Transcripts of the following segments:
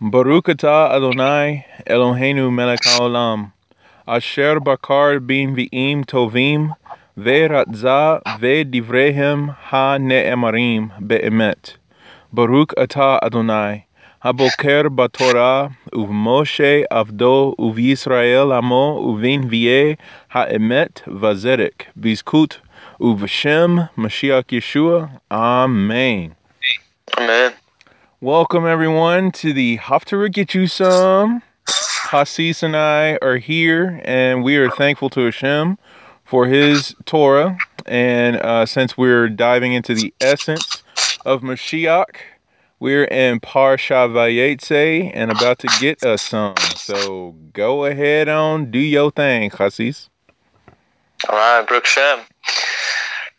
Baruch atah Adonai Eloheinu melech haolam, asher bakar bin v'im tovim, ve'ratzah ve'divrehem ha-ne'emarim be'emet. Baruch atah Adonai, haboker batorah, uv'moshe avdo, uv'Yisrael amo, uv'in v'yeh ha'emet vazedek, bizkut, uv'shem Mashiach Yeshua. Welcome everyone to the Haftarah Get You Some. Hasis and I are here, and we are thankful to Hashem for His Torah. And uh, since we're diving into the essence of Mashiach, we're in Parsha Vayetze and about to get us some. So go ahead on, do your thing, Hasis. All right, Baruch Shem.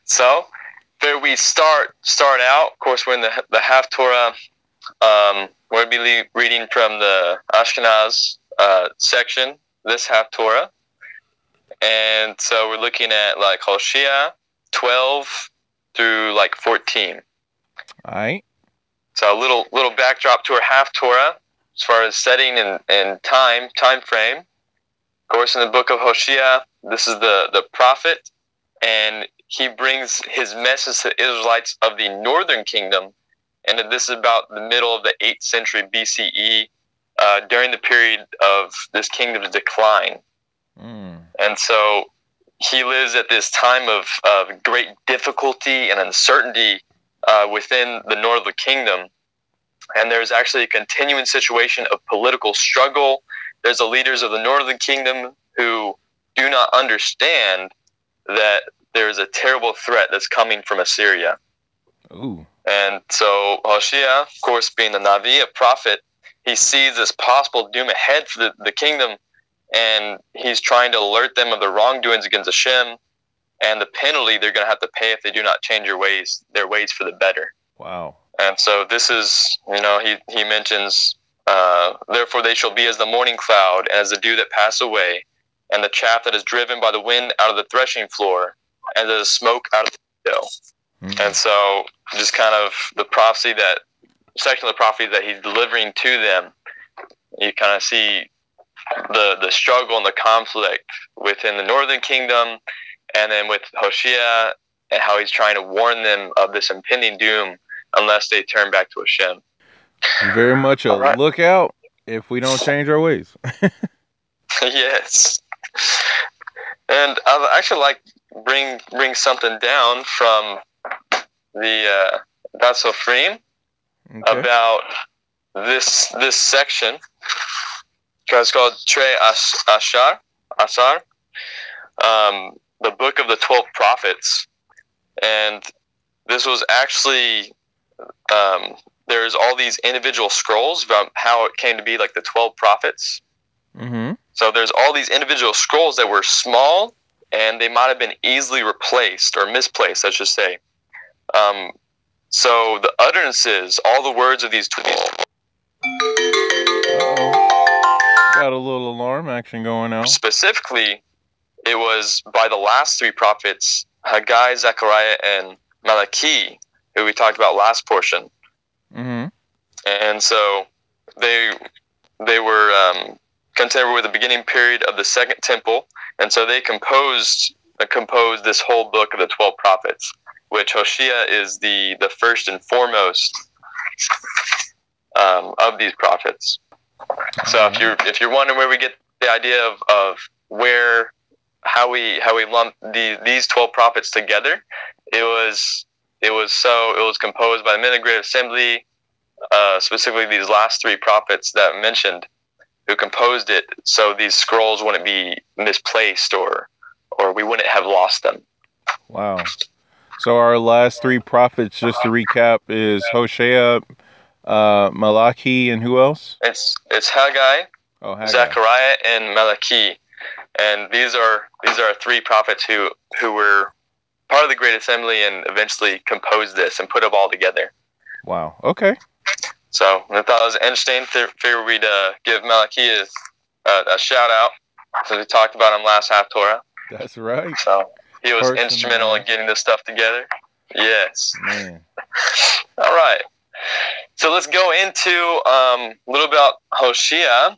So, there we start start out. Of course, we're in the the Haftorah um, we're going to be reading from the Ashkenaz uh, section, this half Torah. And so we're looking at like Hosea 12 through like 14. All right. So a little little backdrop to our half Torah as far as setting and, and time, time frame. Of course, in the book of Hosea, this is the, the prophet, and he brings his message to the Israelites of the northern kingdom and this is about the middle of the 8th century BCE, uh, during the period of this kingdom's decline. Mm. And so he lives at this time of, of great difficulty and uncertainty uh, within the northern kingdom. And there's actually a continuing situation of political struggle. There's the leaders of the northern kingdom who do not understand that there's a terrible threat that's coming from Assyria. Ooh. And so Hosea, of course, being the Navi, a prophet, he sees this possible doom ahead for the, the kingdom, and he's trying to alert them of the wrongdoings against Hashem and the penalty they're going to have to pay if they do not change their ways, their ways for the better. Wow. And so this is, you know, he, he mentions, uh, therefore they shall be as the morning cloud, and as the dew that pass away, and the chaff that is driven by the wind out of the threshing floor, and the smoke out of the window. Mm-hmm. And so, just kind of the prophecy that section of the prophecy that he's delivering to them, you kind of see the the struggle and the conflict within the northern kingdom, and then with Hosea and how he's trying to warn them of this impending doom unless they turn back to Hashem. Very much a right. look out if we don't change our ways. yes. And I'd actually like bring bring something down from the uh, Dasofrim okay. about this this section. It's called Tre Ashar, Asar, um, the book of the twelve prophets, and this was actually um, there's all these individual scrolls about how it came to be like the twelve prophets. Mm-hmm. So there's all these individual scrolls that were small and they might have been easily replaced or misplaced, I should say. Um, so the utterances, all the words of these twelve. Got a little alarm action going on. Specifically, it was by the last three prophets, Haggai, Zechariah, and Malachi, who we talked about last portion. Mm-hmm. And so they they were um, contemporary with the beginning period of the second temple, and so they composed uh, composed this whole book of the twelve prophets which Hosea is the, the first and foremost um, of these prophets. So if you're if you're wondering where we get the idea of, of where how we how we lump the, these twelve prophets together, it was it was so it was composed by the Men of Great Assembly, uh, specifically these last three prophets that I mentioned, who composed it, so these scrolls wouldn't be misplaced or or we wouldn't have lost them. Wow. So our last three prophets, just to recap, is Hosea, uh, Malachi, and who else? It's it's Haggai, oh, Haggai. Zechariah, and Malachi, and these are these are three prophets who who were part of the Great Assembly and eventually composed this and put it all together. Wow. Okay. So I thought it was interesting. Figured we'd uh, give Malachi a, a, a shout out since we talked about him last half Torah. That's right. So he was instrumental in getting this stuff together. Yes. Man. All right. So let's go into um, a little about Hoshea,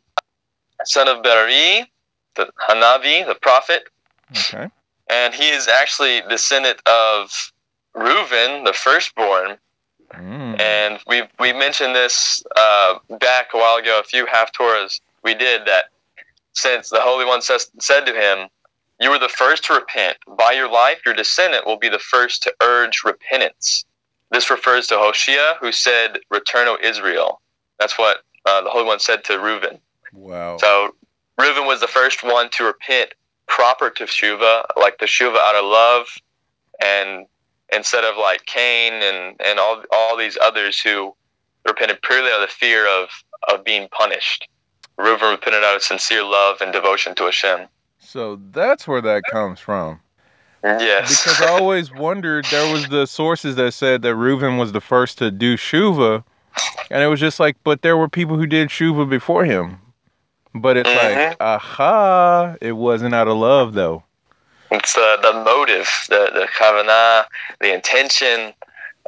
son of Beri, the Hanavi, the prophet. Okay. And he is actually the descendant of Reuben, the firstborn. Mm. And we we mentioned this uh, back a while ago, a few half Torahs we did that since the Holy One says, said to him, You were the first to repent. By your life, your descendant will be the first to urge repentance. This refers to Hoshea, who said, Return, O Israel. That's what uh, the Holy One said to Reuben. Wow. So Reuben was the first one to repent proper to Shuva, like the Shuva out of love, and instead of like Cain and, and all all these others who repented purely out of the fear of, of being punished. Reuben repented out of sincere love and devotion to Hashem. So that's where that comes from. Yes. Because I always wondered there was the sources that said that Reuben was the first to do shuva, and it was just like, but there were people who did shuva before him. But it's like, mm-hmm. aha, it wasn't out of love though. It's the, the motive, the, the kavanah, the intention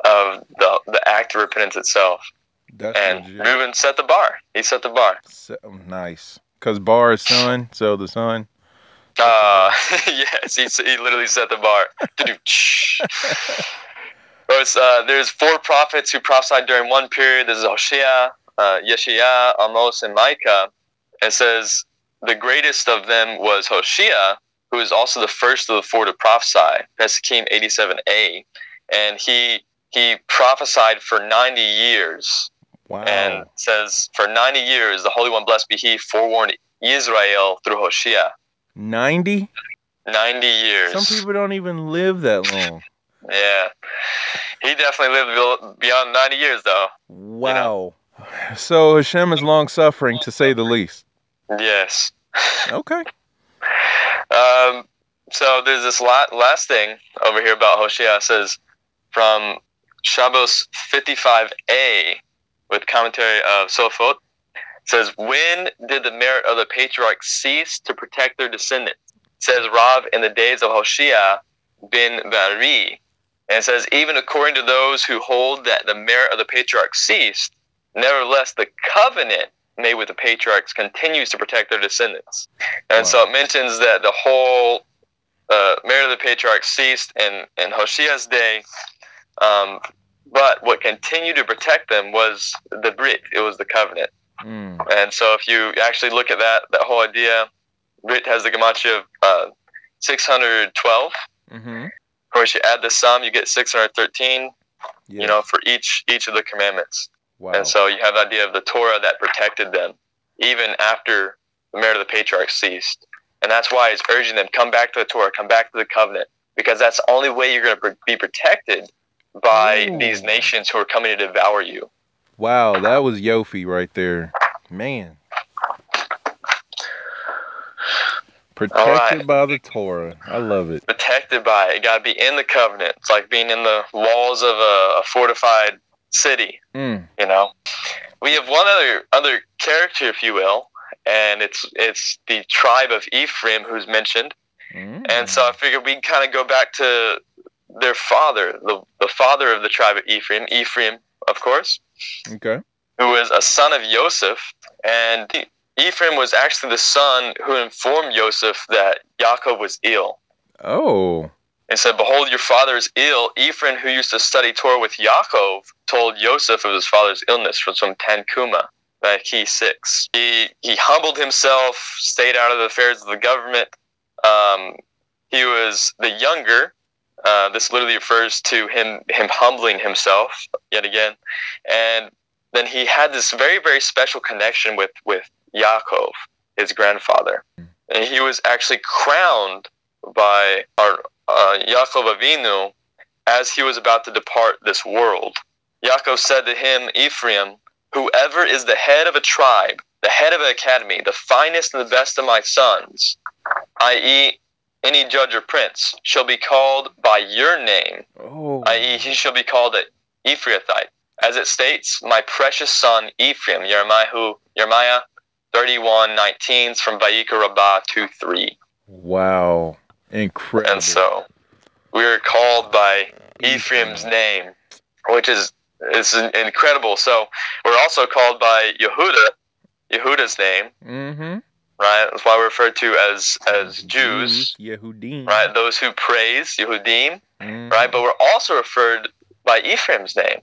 of the, the act of repentance itself. That's And legit. Reuben set the bar. He set the bar. So, nice. Because bar is sun, so the sun. Uh, yes, he, he literally set the bar. There's, uh, there's four prophets who prophesied during one period. There's Hosea, uh, Yeshaya, Amos, and Micah. It says the greatest of them was Hosea, who is also the first of the four to prophesy. Pesachim 87a, and he he prophesied for 90 years. Wow. And says, For 90 years, the Holy One, blessed be He, forewarned Israel through Hosea. 90? 90 years. Some people don't even live that long. Yeah. He definitely lived beyond 90 years, though. Wow. So Hashem is long suffering, to say the least. Yes. Okay. Um, so there's this la- last thing over here about Hosea. It says from Shabbos 55a with commentary of Sofot. It says, When did the merit of the patriarchs cease to protect their descendants? It says Rav in the days of Hoshea bin Bari. And it says, Even according to those who hold that the merit of the patriarchs ceased, nevertheless the covenant made with the patriarchs continues to protect their descendants. And Wow. so it mentions that the whole uh, merit of the patriarchs ceased in, in Hoshea's day. Um, but what continued to protect them was the Brit. It was the covenant. Mm. And so if you actually look at that, that whole idea, Brit has the gematria of uh, 612. Mm-hmm. Of course, you add the sum, you get 613. Yeah. You know, for each each of the commandments. wow. And so you have the idea of the Torah that protected them even after the merit of the patriarchs ceased. And that's why it's urging them come back to the Torah, come back to the covenant, because that's the only way you're going to be protected by Ooh. these nations who are coming to devour you. Wow, that was Yofi right there. Man. Protected right. by the Torah. I love it. Protected by it. Got to be in the covenant. It's like being in the walls of a, a fortified city. Mm. You know, we have one other other character, if you will, and it's it's the tribe of Ephraim who's mentioned. Mm. And so I figured we'd kind of go back to their father, the, the father of the tribe of Ephraim, Ephraim, of course, Okay. who was a son of Joseph. And Ephraim was actually the son who informed Joseph that Yaakov was ill. Oh. And said, Behold, your father is ill. Ephraim, who used to study Torah with Yaakov, told Joseph of his father's illness from some Tanchuma, uh, key six. He, he humbled himself, stayed out of the affairs of the government. Um, he was the younger. Uh, this literally refers to him him humbling himself yet again, and then he had this very very special connection with with Yaakov, his grandfather, and he was actually crowned by our uh, Yaakov Avinu as he was about to depart this world. Yaakov said to him, Ephraim, whoever is the head of a tribe, the head of an academy, the finest and the best of my sons, i.e., any judge or prince, shall be called by your name, Oh. i.e., he shall be called an Ephrathite. As it states, my precious son Ephraim, Jeremiah, Jeremiah 31, 19, from Vayikra Rabbah 2, 3. Wow. Incredible. And so we are called by Ephraim's name, which is it's incredible. So we're also called by Yehuda, Yehuda's name, Mm-hmm. Right? That's why we're referred to as as Jews, Yehudim. right? Those who praise Yehudim, Mhm. right? But we're also referred by Ephraim's name.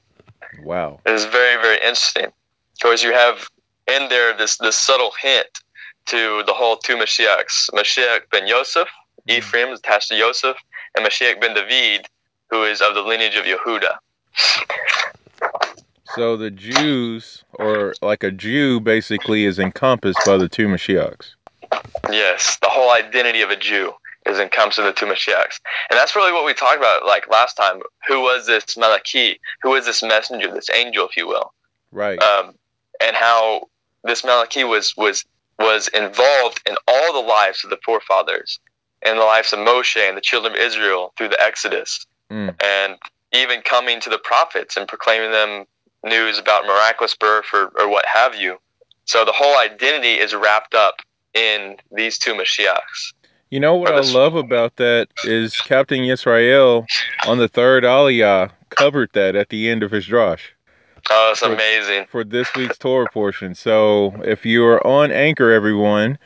Wow. It is very, very interesting. Of course, you have in there this this subtle hint to the whole two Mashiachs: Mashiach ben Yosef, Mm. Ephraim is attached to Yosef, and Mashiach ben David, who is of the lineage of Yehuda. So the Jews, or like a Jew, basically is encompassed by the two Mashiachs. Yes, the whole identity of a Jew is encompassed in the two Mashiachs. And that's really what we talked about like last time. Who was this Malachi? Who was this messenger, this angel, if you will? Right. Um, and how this Malachi was was was involved in all the lives of the forefathers, in the lives of Moshe and the children of Israel through the Exodus, Mm. and even coming to the prophets and proclaiming them news about miraculous birth or, or what have you. So the whole identity is wrapped up in these two Mashiachs. You know what I love about that is Captain Yisrael on the third Aliyah covered that at the end of his drosh Oh, it's For- amazing. for this week's Torah portion. So if you are on Anchor, everyone,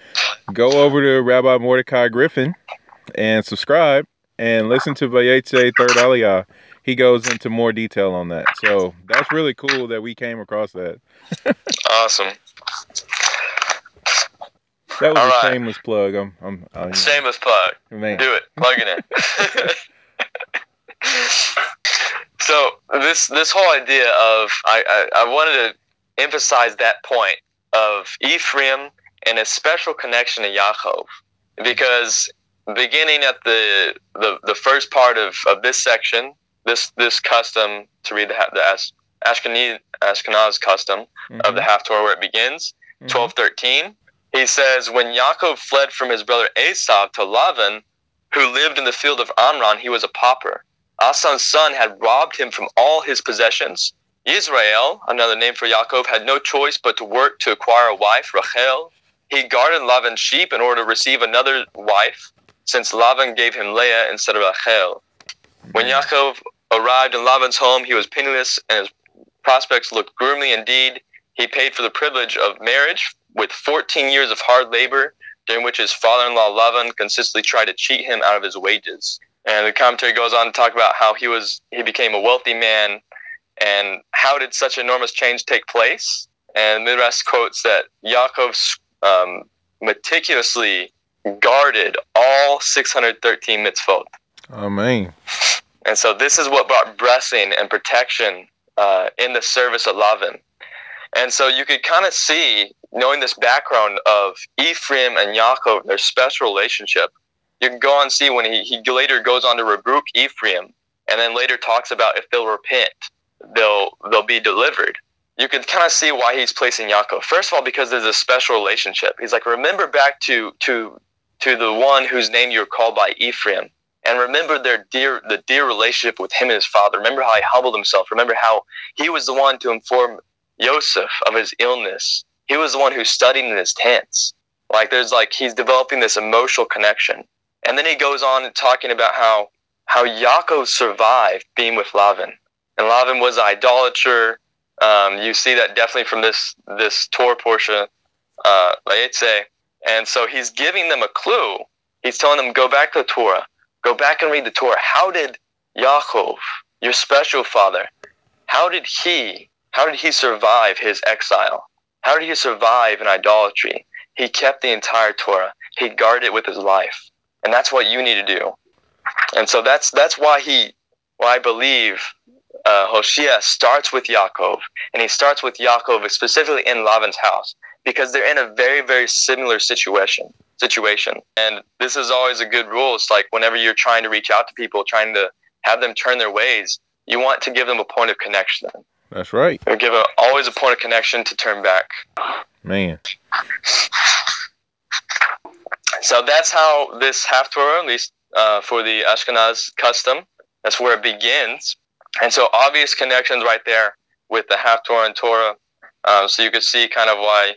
go over to Rabbi Mordecai Griffin and subscribe and listen to Vayetze third Aliyah. He goes into more detail on that. So that's really cool that we came across that. Awesome. That was All a right. shameless plug. I'm, I'm, uh, I, Shameless plug. man. Do it. Plug it in. so this this whole idea of I, I, I wanted to emphasize that point of Ephraim and a special connection to Yaakov because beginning at the the, the first part of, of this section, this this custom to read the the Ash- Ashkenaz Ashkenaz custom of the Mhm, Haftorah where it begins, mhm. twelve thirteen. He says, When Yaakov fled from his brother Esau to Lavan, who lived in the field of Amram, he was a pauper. Asan's son had robbed him from all his possessions. Israel, another name for Yaakov, had no choice but to work to acquire a wife, Rachel. He guarded Lavan's sheep in order to receive another wife, since Lavan gave him Leah instead of Rachel. When Mm. Yaakov arrived in Lavan's home, he was penniless and his prospects looked gloomy indeed. He paid for the privilege of marriage with 14 years of hard labor, during which his father-in-law Lavan consistently tried to cheat him out of his wages. And the commentary goes on to talk about how he was he became a wealthy man, and how did such enormous change take place? And Midrash quotes that Yaakov um, meticulously guarded all 613 mitzvot. Man. And so this is what brought blessing and protection uh, in the service of Lavan. And so you could kind of see, knowing this background of Ephraim and Yaakov, their special relationship, you can go on and see when he, he later goes on to rebuke Ephraim and then later talks about if they'll repent, they'll they'll be delivered. You can kind of see why he's placing Yaakov. First of all, because there's a special relationship. He's like, remember back to to to the one whose name you're called by Ephraim and remember their dear the dear relationship with him and his father. Remember how he humbled himself. Remember how he was the one to inform Joseph of his illness. He was the one who studied in his tents. Like there's like he's developing this emotional connection. And then he goes on talking about how how Yaakov survived being with Lavan. And Lavan was an idolater. Um, you see that definitely from this this Torah portion, uh, Vayetze. And so he's giving them a clue. He's telling them, go back to the Torah. Go back and read the Torah. How did Yaakov, your special father, how did he, how did he survive his exile? How did he survive in idolatry? He kept the entire Torah. He guarded it with his life. And that's what you need to do. And so that's that's why he, why I believe uh, Hoshea starts with Yaakov, and he starts with Yaakov specifically in Lavan's house because they're in a very very similar situation situation. And this is always a good rule. It's like whenever you're trying to reach out to people, trying to have them turn their ways, you want to give them a point of connection. That's right. Or give a, always a point of connection to turn back. Man. So that's how this Haftorah, at least uh, for the Ashkenaz custom, that's where it begins. And so obvious connections right there with the Haftorah and Torah. Um, so you could see kind of why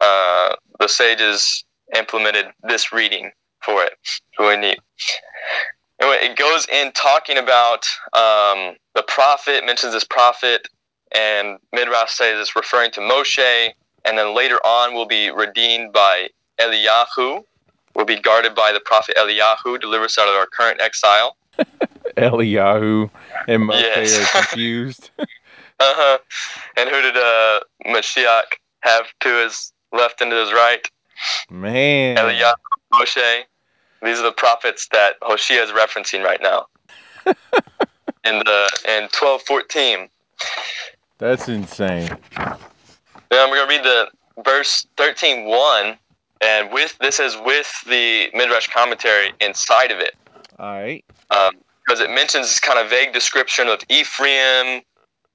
uh, the sages implemented this reading for it. It's really neat. Anyway, it goes in talking about um, the prophet, mentions this prophet and Midrash says it's referring to Moshe, and then later on will be redeemed by Eliyahu, will be guarded by the prophet Eliyahu, deliver us out of our current exile. Eliyahu and Moshe Yes. are confused. Uh-huh. And who did uh, Mashiach have to his left and to his right? Man. Eliyahu, Moshe. These are the prophets that Hoshea is referencing right now. in the in twelve fourteen. That's insane. Then I'm gonna read the verse thirteen one, and with this is with the midrash commentary inside of it, All right. because um, it mentions this kind of vague description of Ephraim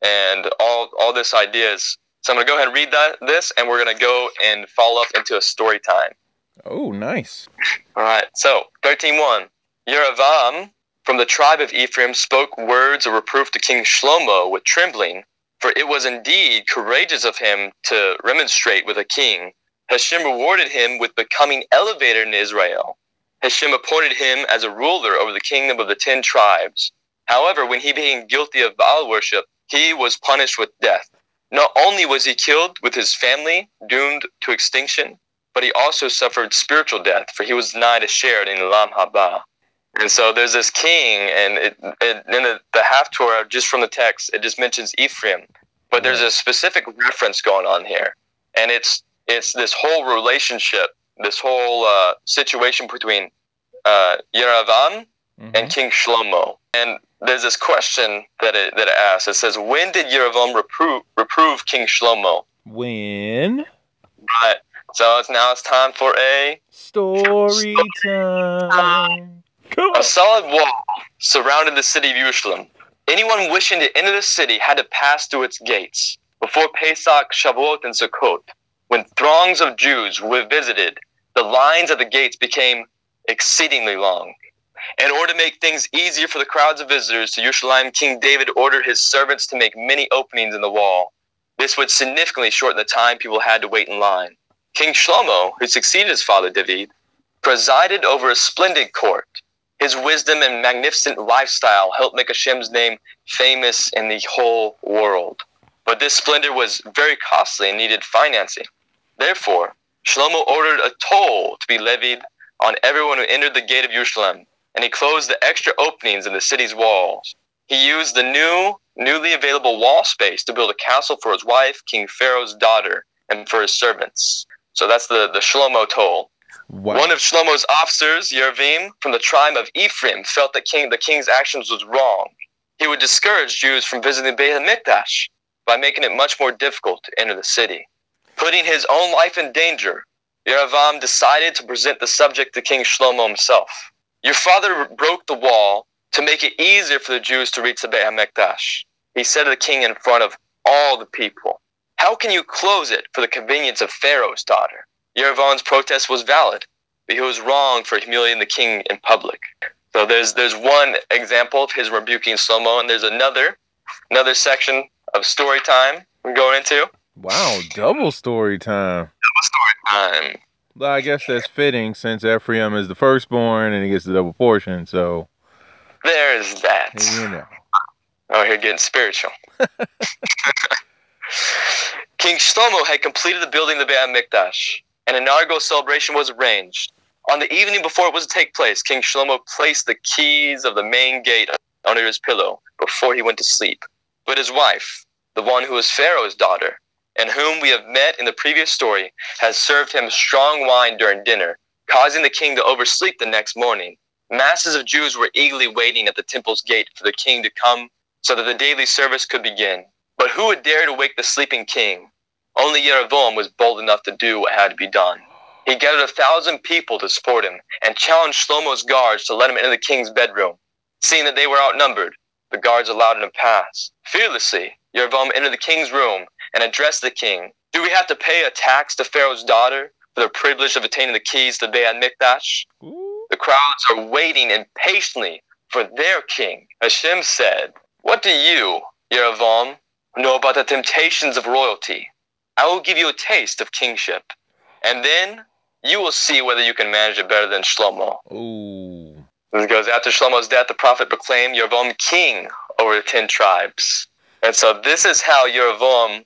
and all all this ideas. So I'm gonna go ahead and read that this, and we're gonna go and follow up into a story time. Oh, nice. All right. So 13:1. Yeravam from the tribe of Ephraim spoke words of reproof to King Shlomo with trembling, for it was indeed courageous of him to remonstrate with a king. Hashem rewarded him with becoming elevated in Israel. Hashem appointed him as a ruler over the kingdom of the ten tribes. However, when he became guilty of Baal worship, he was punished with death. Not only was he killed with his family, doomed to extinction, but he also suffered spiritual death, for he was denied a share in Olam Haba. And so there's this king, and it, it, in the, the half Torah, just from the text, it just mentions Ephraim, but there's a specific reference going on here, and it's it's this whole relationship, this whole uh, situation between uh, Yeravam Mhm. and King Shlomo. And there's this question that it, that it asks. It says, "When did Yeravam reprove, reprove King Shlomo?" When? Right. So it's now it's time for a Story time. Come A solid wall surrounded the city of Jerusalem. Anyone wishing to enter the city had to pass through its gates. Before Pesach, Shavuot, and Sukkot, when throngs of Jews were visited, the lines at the gates became exceedingly long. In order to make things easier for the crowds of visitors to Jerusalem, King David ordered his servants to make many openings in the wall. This would significantly shorten the time people had to wait in line. King Shlomo, who succeeded his father David, presided over a splendid court. His wisdom and magnificent lifestyle helped make Hashem's name famous in the whole world. But this splendor was very costly and needed financing. Therefore, Shlomo ordered a toll to be levied on everyone who entered the gate of Jerusalem, and he closed the extra openings in the city's walls. He used the new, newly available wall space to build a castle for his wife, King Pharaoh's daughter, and for his servants. So that's the, the Shlomo toll. Wow. One of Shlomo's officers, Yeravim, from the tribe of Ephraim, felt that king, the king's actions was wrong. He would discourage Jews from visiting Beit HaMikdash by making it much more difficult to enter the city. Putting his own life in danger, Yeravam decided to present the subject to King Shlomo himself. Your father broke the wall to make it easier for the Jews to reach the Beit HaMikdash. He said to the king in front of all the people, How can you close it for the convenience of Pharaoh's daughter? Yeravam's protest was valid, but he was wrong for humiliating the king in public. So there's there's one example of his rebuking Shlomo, and there's another another section of story time we're going into. Wow, double story time. Um, Well, I guess that's fitting since Ephraim is the firstborn and he gets the double portion. So, there's that. you know. Oh, here getting spiritual. King Shlomo had completed the building of the Beit HaMikdash. And an inaugural celebration was arranged. On the evening before it was to take place, King Shlomo placed the keys of the main gate under his pillow before he went to sleep. But his wife, the one who was Pharaoh's daughter, and whom we have met in the previous story, has served him strong wine during dinner, causing the king to oversleep the next morning. Masses of Jews were eagerly waiting at the temple's gate for the king to come so that the daily service could begin. But who would dare to wake the sleeping king? Only Jeroboam was bold enough to do what had to be done. He gathered a thousand people to support him and challenged Shlomo's guards to let him into the king's bedroom. Seeing that they were outnumbered, the guards allowed him to pass. Fearlessly, Jeroboam entered the king's room and addressed the king. Do we have to pay a tax to Pharaoh's daughter for the privilege of attaining the keys to Beit HaMikdash? Ooh. The crowds are waiting impatiently for their king. Hashem said, What do you, Yerovam, know about the temptations of royalty? I will give you a taste of kingship, and then you will see whether you can manage it better than Shlomo. Ooh. This goes after Shlomo's death, the prophet proclaimed Yerovam king over the ten tribes. And so this is how Yerovam,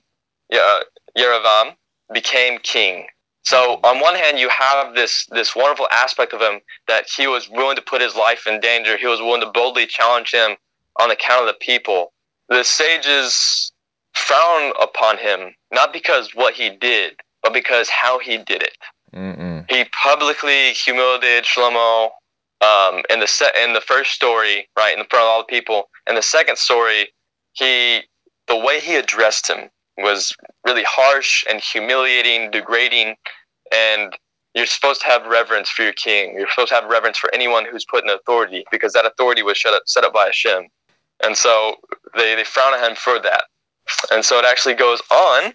yeah, Yerovam became king. So on one hand, you have this this wonderful aspect of him that he was willing to put his life in danger. He was willing to boldly challenge him on account of the people. The sages frown upon him not because what he did, but because how he did it. Mm-mm. He publicly humiliated Shlomo um, in the set in the first story, right in front of all the people. In the second story, he the way he addressed him was really harsh and humiliating, degrading, and you're supposed to have reverence for your king. You're supposed to have reverence for anyone who's put in authority because that authority was set up, set up by Hashem. And so they, they frown at him for that. And so it actually goes on.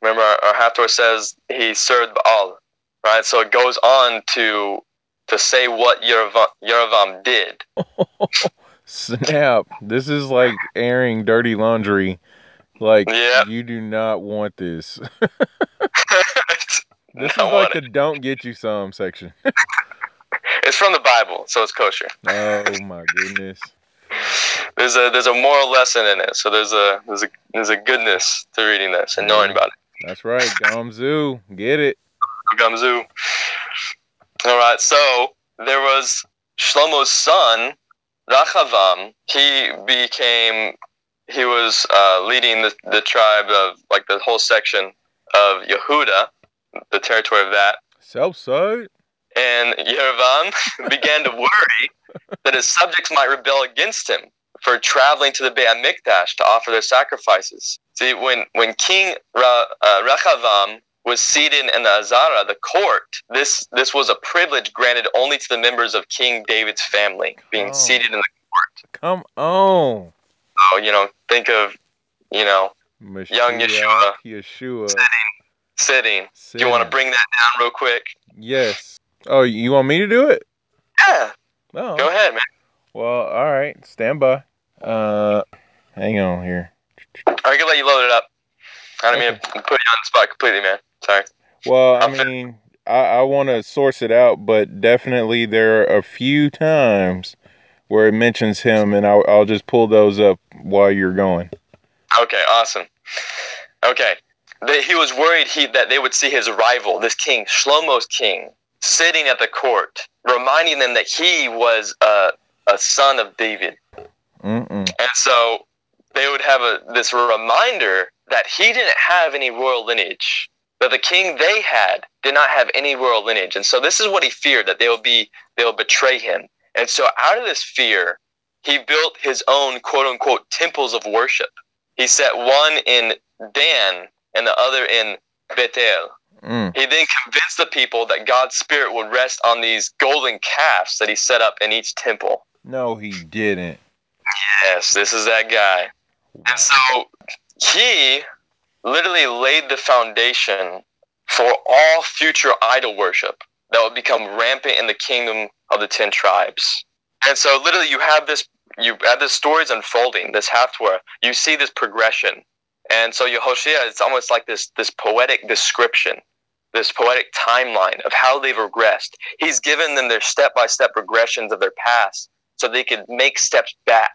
Remember, our, our says he served Baal, right? So it goes on to to say what Yerovam, Yerovam did. Snap. This is like airing dirty laundry. Like, Yeah. you do not want this. This is like the don't get you some section. It's from the Bible, so it's kosher. Oh my goodness. There's a there's a moral lesson in it, so there's a there's a there's a goodness to reading this and knowing about it. That's right. Gamzu. Get it. Gamzu. All right, so there was Shlomo's son, Rachavam. He became, he was uh, leading the, the tribe of, like the whole section of Yehuda, the territory of that. Southside. And Yeravam began to worry that his subjects might rebel against him for traveling to the Beit HaMikdash to offer their sacrifices. See, when, when King Ra, uh, Rechavam was seated in the Azara, the court, this, this was a privilege granted only to the members of King David's family, being Oh. seated in the court. Come on. You know, think of, you know, Young Mashiach, Yeshua. sitting. sitting. Do you want to bring that down real quick? Yes. Oh, you want me to do it? Yeah, Oh. go ahead, man. Well, all right. Stand by. Uh, hang on here. I can let you load it up. I don't mean to put you on the spot completely, man. Sorry. Well, I fit- mean, I, I want to source it out, but definitely there are a few times where it mentions him, and I'll, I'll just pull those up while you're going. Okay, awesome. Okay, they, he was worried he that they would see his rival, this king, Shlomo's king, sitting at the court, reminding them that he was a, a son of David. Mm-mm. And so they would have a this reminder that he didn't have any royal lineage. That the king they had did not have any royal lineage. And so this is what he feared that they will be they will betray him. And so out of this fear, he built his own quote unquote temples of worship. He set one in Dan and the other in Bethel. Mm. He then convinced the people that God's spirit would rest on these golden calves that he set up in each temple. No, he didn't. Yes, this is that guy. And so he literally laid the foundation for all future idol worship that would become rampant in the kingdom of the ten tribes. And so literally you have this you have this stories unfolding, this Haftorah. You see this progression. And so Yehoshua, it's almost like this this poetic description, this poetic timeline of how they've regressed. He's given them their step-by-step regressions of their past so they could make steps back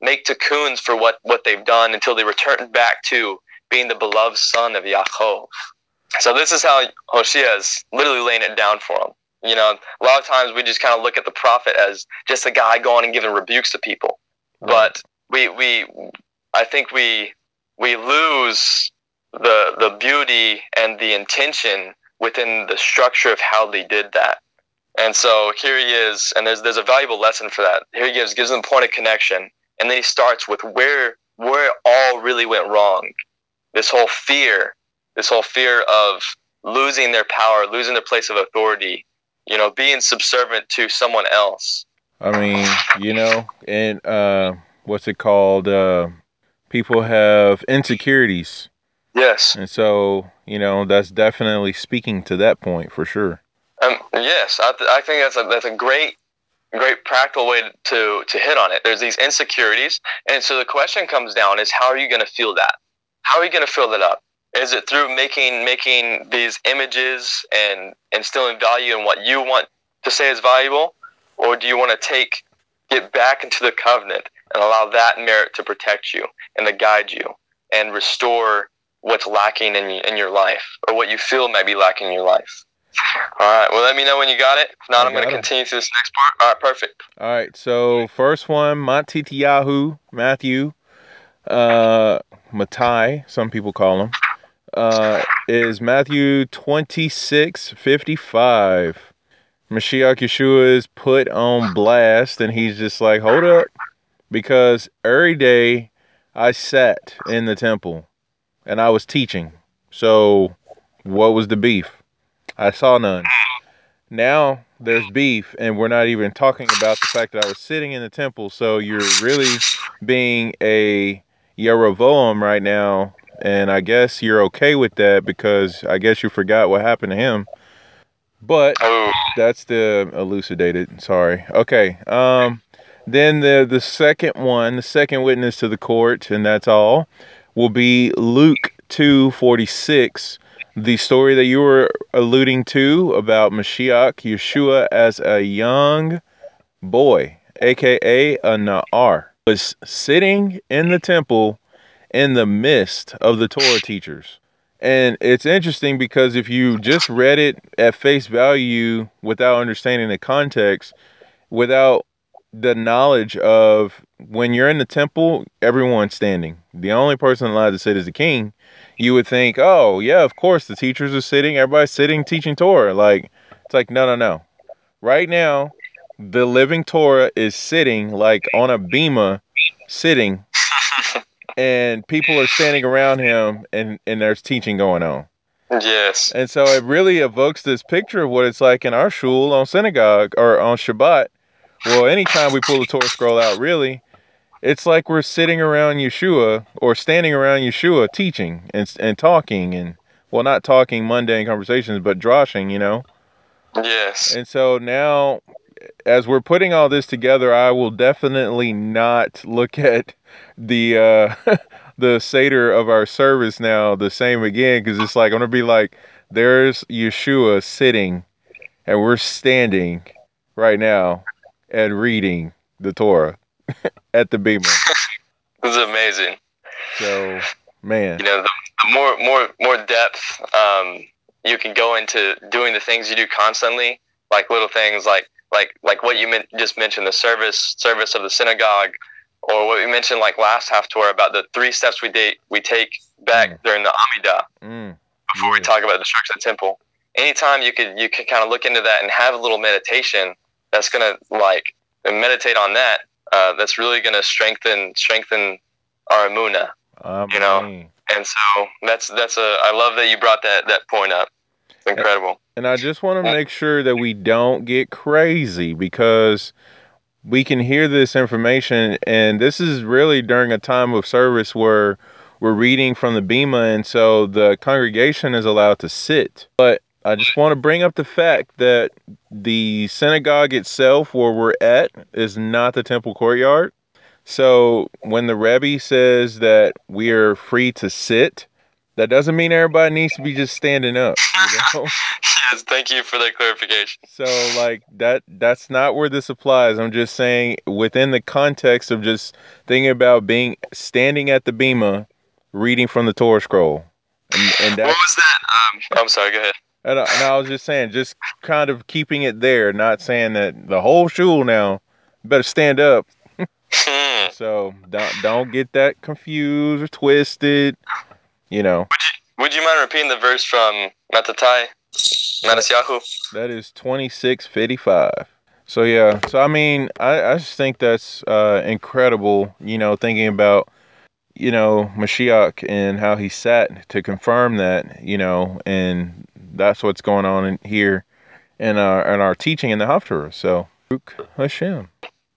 make takkuns for what, what they've done until they return back to being the beloved son of Yaakov. So this is how Hosea is literally laying it down for them. You know, a lot of times we just kind of look at the prophet as just a guy going and giving rebukes to people. But we we I think we we lose the the beauty and the intention within the structure of how they did that. And so here he is, and there's there's a valuable lesson for that. Here he gives gives them a point of connection, and then he starts with where where it all really went wrong. This whole fear, this whole fear of losing their power, losing their place of authority, you know, being subservient to someone else. I mean, you know, and uh, what's it called? Uh, people have insecurities, Yes. and so you know that's definitely speaking to that point for sure. Um, yes, I, th- I think that's a that's a great great practical way to to hit on it. There's these insecurities, and so the question comes down is how are you going to feel that? How are you going to fill that up? Is it through making making these images and instilling value in what you want to say is valuable, or do you want to take get back into the covenant and allow that merit to protect you and to guide you and restore what's lacking in, in your life or what you feel might be lacking in your life. All right. Well, let me know when you got it. If not, I I'm going to continue to this next part. All right. Perfect. All right, so first one, Matityahu, Matthew, uh, Matai, some people call him, uh, is Matthew 26, 55. Mashiach Yeshua is put on blast, and he's just like, hold up, because every day I sat in the temple and I was teaching. So, what was the beef? I saw none. Now there's beef, and we're not even talking about the fact that I was sitting in the temple. So you're really being a Yerovoam right now, and I guess you're okay with that because I guess you forgot what happened to him. But that's the elucidated. Sorry. Okay. Um. Then the the second one, the second witness to the court, and that's all, will be Luke two forty six. The story that you were alluding to about Mashiach Yeshua as a young boy, aka a Na'ar, was sitting in the temple in the midst of the Torah teachers. And it's interesting because if you just read it at face value without understanding the context, without the knowledge of when you're in the temple, everyone's standing. The only person allowed to sit is the king. You would think, oh, yeah, of course, the teachers are sitting, everybody's sitting teaching Torah. Like, it's like, no, no, no. Right now, the living Torah is sitting like on a bema, sitting, and people are standing around him, and, and there's teaching going on. yes. And so it really evokes this picture of what it's like in our shul on synagogue or on Shabbat. Well, anytime we pull the Torah scroll out, really, it's like we're sitting around Yeshua or standing around Yeshua teaching and, and talking and, well, not talking mundane conversations, but droshing, you know? Yes. And so now, as we're putting all this together, I will definitely not look at the uh, the seder of our service now the same again because it's like I'm gonna be like, there's Yeshua sitting, and we're standing right now and reading the Torah at the Bema. This is amazing. So, man, You know, the, the more more more depth um, you can go into doing the things you do constantly, like little things like like like what you men- just mentioned, the service service of the synagogue, or what we mentioned like last half tour about the three steps we date we take back Mm. during the Amidah mm, before we talk about the destruction of the temple. Anytime you could you could kind of look into that and have a little meditation that's gonna like meditate on that. Uh, that's really gonna strengthen strengthen our emuna. You know. And so that's that's a I love that you brought that that point up. Incredible. And I just want to uh, make sure that we don't get crazy because we can hear this information, and this is really during a time of service where we're reading from the Bema, and so the congregation is allowed to sit. But I just want to bring up the fact that the synagogue itself, where we're at, is not the temple courtyard. So when the Rebbe says that we are free to sit, that doesn't mean everybody needs to be just standing up. You know? yes, thank you for that clarification. So like that that's not where this applies. I'm just saying within the context of just thinking about being standing at the bema reading from the Torah scroll. And and What that was that? Um, I'm sorry. Go ahead. and I, and I was just saying just kind of keeping it there, not saying that the whole shul now better stand up. Hmm. So don't don't get that confused or twisted, you know. Would you mind repeating the verse from Matatai, Matasyahu? That is 2655. So yeah, so I mean, I, I just think that's uh, incredible. You know, thinking about you know Mashiach and how he sat to confirm that. You know, and that's what's going on in here in our in our teaching in the Haftarah. So Baruch Hashem.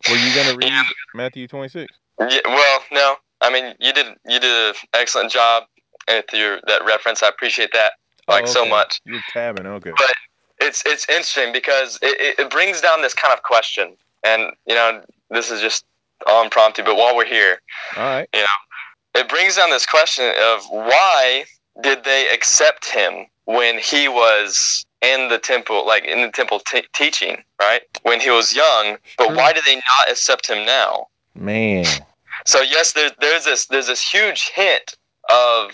Were you gonna read. Matthew 26? Yeah, well, no. I mean, you did you did an excellent job Uh, with your that reference. I appreciate that oh, like so Oh, okay. much. You're tabbing. Okay. But it's it's interesting because it, it, brings down this kind of question, and you know, this is just all impromptu. But while we're here, All right. You know, it brings down this question of why did they accept him when he was in the temple, like in the temple t- teaching, right? When he was young, but hmm. why did they not accept him now? Man. So yes, there's there's this there's this huge hint of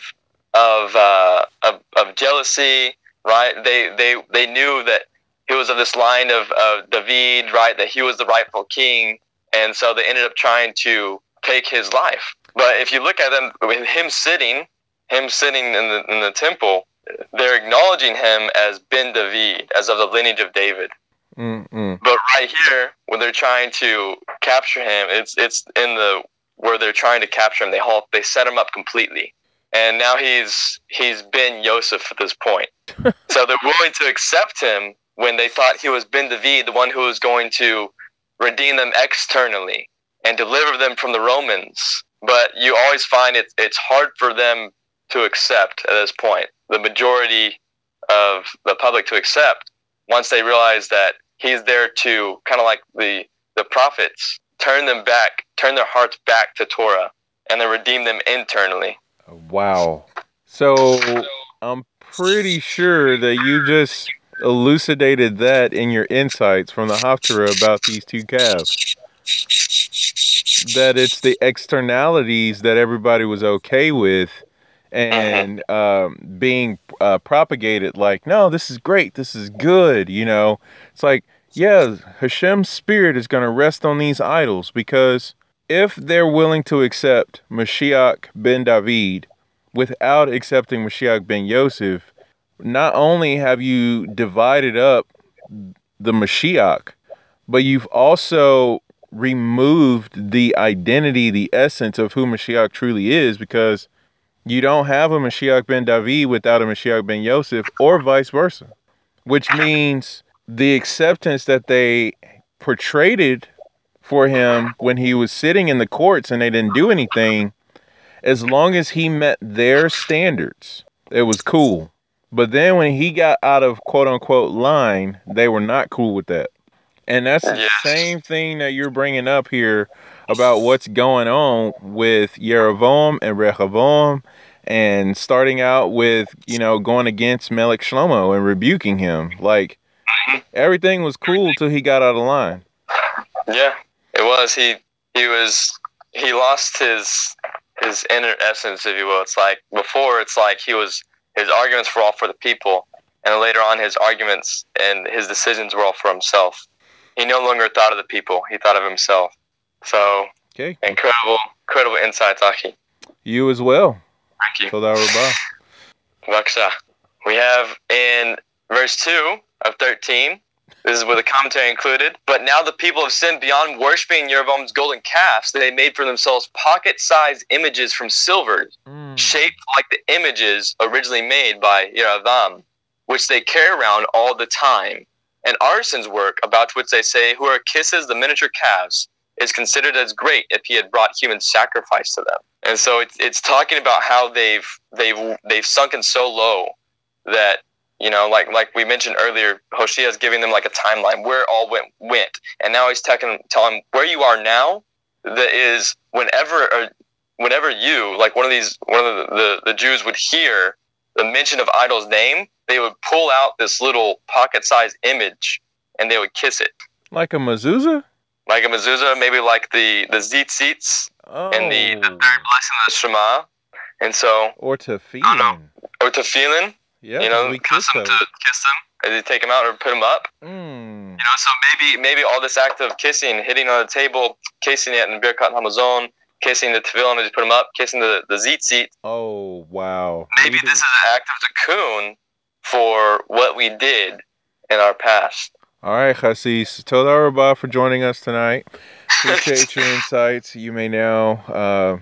of uh, of, of jealousy, right? They they they knew that he was of this line of, of David, right? That he was the rightful king, and so they ended up trying to take his life. But if you look at them with him sitting, him sitting in the in the temple, they're acknowledging him as Ben David, as of the lineage of David. Mm-mm. But right here, when they're trying to capture him, it's it's in the where they're trying to capture him. They halt, they set him up completely, and now he's he's Ben Yosef at this point. so they're willing to accept him when they thought he was Ben David, the one who was going to redeem them externally and deliver them from the Romans. But you always find it it's hard for them to accept at this point. The majority of the public to accept once they realize that he's there to kind of like the the prophets turn them back, turn their hearts back to Torah, and then redeem them internally. Wow. So I'm pretty sure that you just elucidated that in your insights from the Haftarah about these two calves. That it's the externalities that everybody was okay with and um, being uh, propagated like, no, this is great, this is good, you know. It's like, yeah, Hashem's spirit is going to rest on these idols because if they're willing to accept Mashiach ben David without accepting Mashiach ben Yosef, not only have you divided up the Mashiach, but you've also removed the identity, the essence of who Mashiach truly is, because you don't have a Mashiach ben David without a Mashiach ben Yosef, or vice versa, which means the acceptance that they portrayed for him when he was sitting in the courts and they didn't do anything, as long as he met their standards, it was cool. But then when he got out of quote unquote line, they were not cool with that. And that's the same thing that you're bringing up here about what's going on with Yeravam and Rehoboam and starting out with, you know, going against Melech Shlomo and rebuking him. Like, mm-hmm. everything was cool till he got out of line. Yeah, it was. He he was he lost his his inner essence, if you will. It's like before, it's like he was his arguments were all for the people, and later on, his arguments and his decisions were all for himself. He no longer thought of the people; he thought of himself. So Okay. incredible, incredible insights, Aki. You as well. Thank you. Toda Rabbah. Vaksha. We have in verse 2 of 13, this is with a commentary included. But now the people have sinned beyond worshiping Jeroboam's golden calves. They made for themselves pocket sized images from silver, Mm. shaped like the images originally made by Yeravam, which they carry around all the time. And Arson's work, about which they say, Whoever kisses the miniature calves is considered as great if he had brought human sacrifice to them. And so it's, it's talking about how they've they've they've sunken so low that you know, like like we mentioned earlier, Hoshea is giving them like a timeline where it all went went, and now he's telling telling where you are now. That is whenever or whenever you like one of these one of the, the, the Jews would hear the mention of idol's name, they would pull out this little pocket-sized image and they would kiss it, Like a mezuzah? like a mezuzah, maybe like the the tzitzits Oh. and the, the third blessing of the Shema, and so or to tefillin. or to tefillin, Yeah, you know, we kiss them, those. to kiss them, and they take them out or put them up. Mm. You know, so maybe maybe all this act of kissing, hitting on the table, kissing it in Birkat Hamazon, kissing the tefillin as you put them up, kissing the the tzitzit. Oh wow. Maybe this is an act of tikkun for what we did in our past. All right, Chassis. Toda Rabbah for joining us tonight. Appreciate your insights. You may now uh,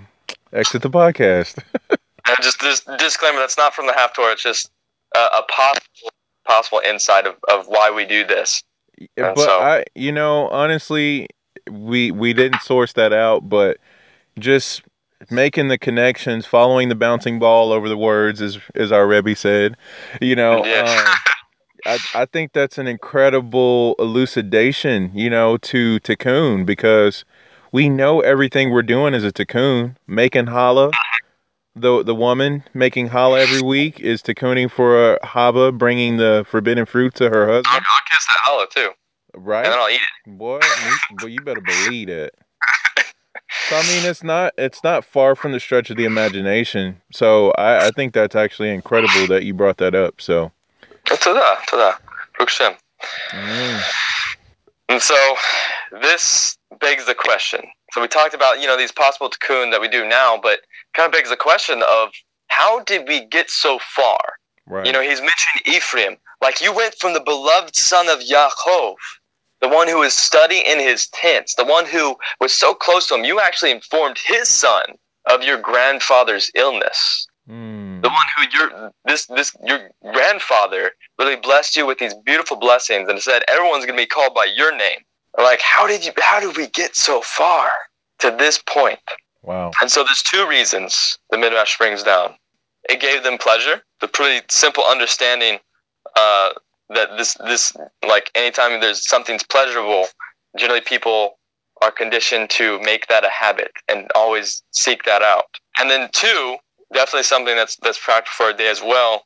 exit the podcast. Just this disclaimer: that's not from the Haftarah. It's just a, a possible possible insight of, of why we do this. And but so- I, you know, honestly, we we didn't source that out, but just making the connections, following the bouncing ball over the words, as as our Rebbe said, you know. Yeah. um, I, I think that's an incredible elucidation, you know, to Tikkun because we know everything we're doing is a Tikkun. Making challah, the the woman making challah every week is Tikkuning for Chava bringing the forbidden fruit to her husband. I'll, I'll kiss that challah too. Right. And I'll eat it. Boy, you, boy, you better believe it. So I mean, it's not it's not far from the stretch of the imagination. So I, I think that's actually incredible that you brought that up. So. Tada, tada, mm. And so, this begs the question. So we talked about you know these possible tikkun that we do now, but kind of begs the question of how did we get so far? right. You know, he's mentioned Ephraim. Like you went from the beloved son of Yaakov, the one who was studying in his tents, the one who was so close to him. You actually informed his son of your grandfather's illness. Mm, The one who your this this your grandfather really blessed you with these beautiful blessings and said everyone's gonna be called by your name. Like how did you how did we get so far to this point? Wow. And so there's two reasons the Midrash brings down. It gave them pleasure, the pretty simple understanding uh, that this this like anytime there's something's pleasurable, generally people are conditioned to make that a habit and always seek that out. And then two, definitely something that's that's practical for a day as well.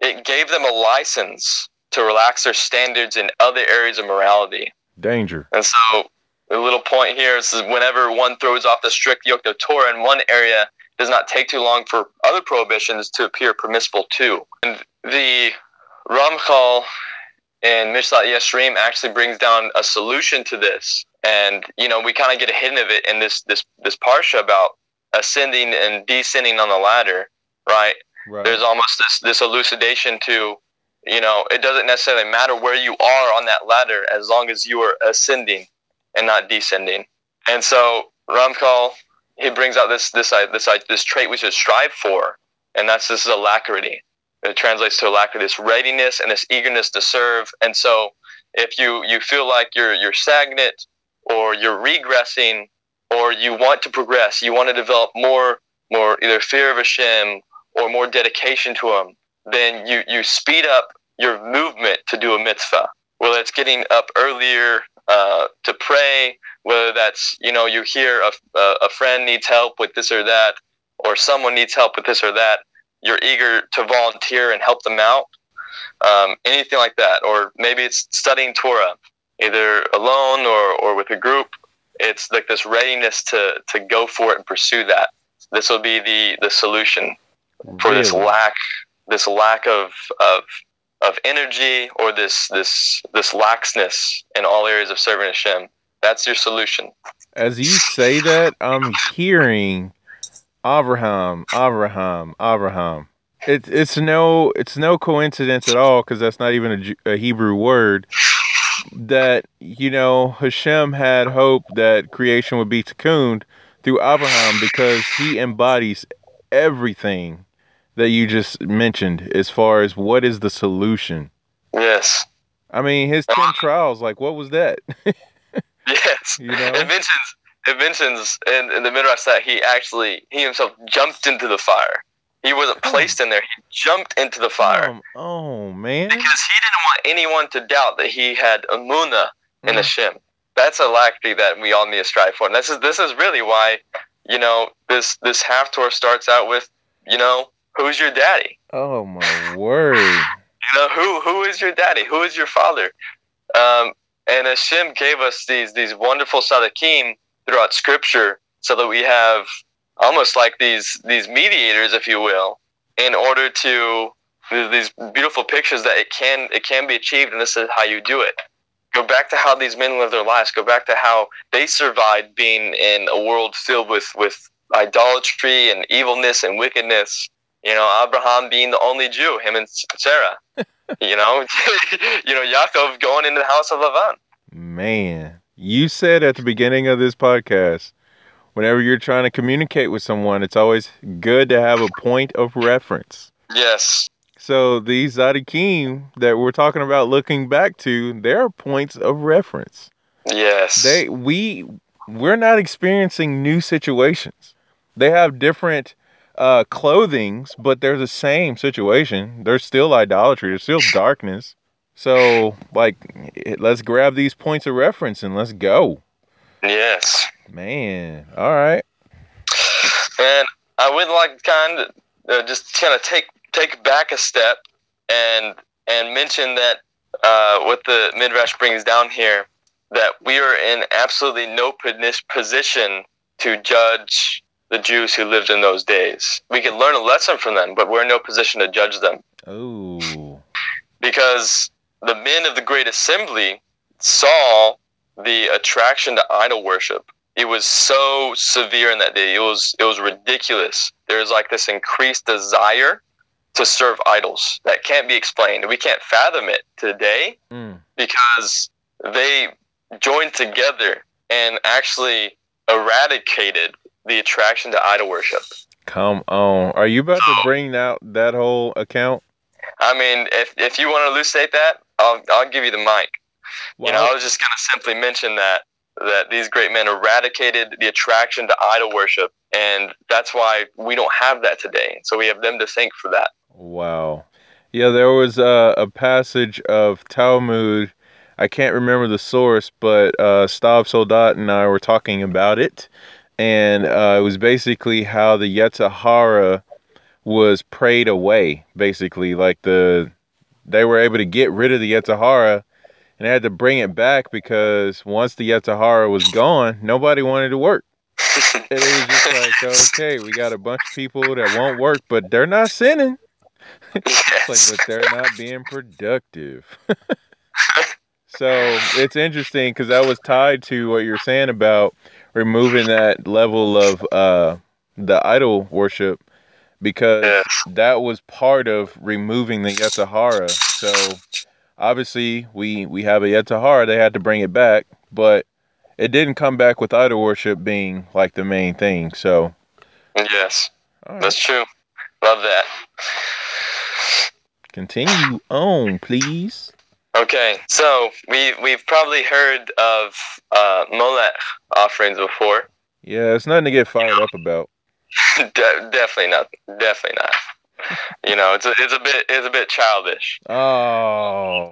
It gave them a license to relax their standards in other areas of morality. Danger. And so the little point here is whenever one throws off the strict yoke of Torah in one area, it does not take too long for other prohibitions to appear permissible too. And the Ramchal in Mesillat Yesharim actually brings down a solution to this. And you know, we kind of get a hint of it in this this this parsha about ascending and descending on the ladder, right? Right. there's almost this this elucidation to you know it doesn't necessarily matter where you are on that ladder as long as you are ascending and not descending. And so Ramchal he brings out this this uh, this uh, this trait we should strive for and that's this is alacrity. It translates to alacrity this readiness and this eagerness to serve. And so if you you feel like you're you're stagnant or you're regressing or you want to progress you want to develop more more either fear of Hashem or more dedication to him, then you, you speed up your movement to do a mitzvah. Whether it's getting up earlier uh, to pray, whether that's, you know, you hear a, a, friend needs help with this or that, or someone needs help with this or that, you're eager to volunteer and help them out. Um, anything like that. Or maybe it's studying Torah, either alone or, or with a group. It's like this readiness to, to go for it and pursue that. This will be the, the solution for this lack this lack of of of energy or this this this laxness in all areas of serving Hashem. That's your solution. As you say that, I'm hearing Abraham, Abraham, Abraham. It's it's no it's no coincidence at all because that's not even a, a Hebrew word. That you know Hashem had hope that creation would be cocooned through Abraham because he embodies everything that you just mentioned as far as what is the solution. Yes. I mean, his ten trials, like what was that? Yes. You know? It mentions it mentions in, in the midrash that he actually he himself jumped into the fire. He wasn't placed in there. He jumped into the fire Um, oh man. because he didn't want anyone to doubt that he had emunah in Mm. Hashem. That's a alacrity that we all need to strive for. And this is this is really why, you know, this this Haftarah starts out with, you know, who's your daddy? Oh my word. You know, who who is your daddy? Who is your father? Um, and Hashem gave us these these wonderful tzaddikim throughout Scripture, so that we have almost like these these mediators, if you will, in order to these beautiful pictures that it can it can be achieved, and this is how you do it. Go back to how these men lived their lives. Go back to how they survived being in a world filled with with idolatry and evilness and wickedness. You know, Abraham being the only Jew, him and Sarah. you know, you know, Yaakov going into the house of Lavan. Man, you said at the beginning of this podcast, whenever you're trying to communicate with someone, it's always good to have a point of reference. Yes. So these Zadikim that we're talking about looking back to, they're points of reference. Yes. They we we're not experiencing new situations. They have different uh clothings, but they're the same situation. There's still idolatry, there's still darkness. So like let's grab these points of reference and let's go. yes. Man, all right. And I would like to kind of uh, just kind of take take back a step and and mention that uh, what the midrash brings down here that we are in absolutely no position to judge the Jews who lived in those days. We can learn a lesson from them, but we're in no position to judge them Oh. because the men of the great assembly saw the attraction to idol worship. It was so severe in that day. It was it was ridiculous. There was like this increased desire to serve idols that can't be explained. We can't fathom it today Mm. because they joined together and actually eradicated the attraction to idol worship. Come on. Are you about to bring out that whole account? I mean, if, if you want to elucidate that, I'll, I'll give you the mic. you know, I was just going to simply mention that that these great men eradicated the attraction to idol worship, and that's why we don't have that today. So we have them to thank for that. Wow. Yeah, there was uh, a passage of Talmud. I can't remember the source, but uh, Stav Soldat and I were talking about it. And uh, it was basically how the Yetzer Hara was prayed away, basically. Like the they were able to get rid of the Yetzer Hara and they had to bring it back because once the Yetzer Hara was gone, nobody wanted to work. And it was just like, okay, we got a bunch of people that won't work, but they're not sinning. It's like, but they're not being productive. so it's interesting because that was tied to what you're saying about removing that level of uh, the idol worship because Yeah. that was part of removing the Yetzer Hara. So obviously we we have a Yetzer Hara, they had to bring it back, but it didn't come back with idol worship being like the main thing. So yes, right, that's true. Love that. continue on, please. Okay, so we we've probably heard of uh, Molech offerings before. Yeah, it's nothing to get fired up about. De- definitely not. Definitely not. You know, it's a, it's a bit it's a bit childish. Oh,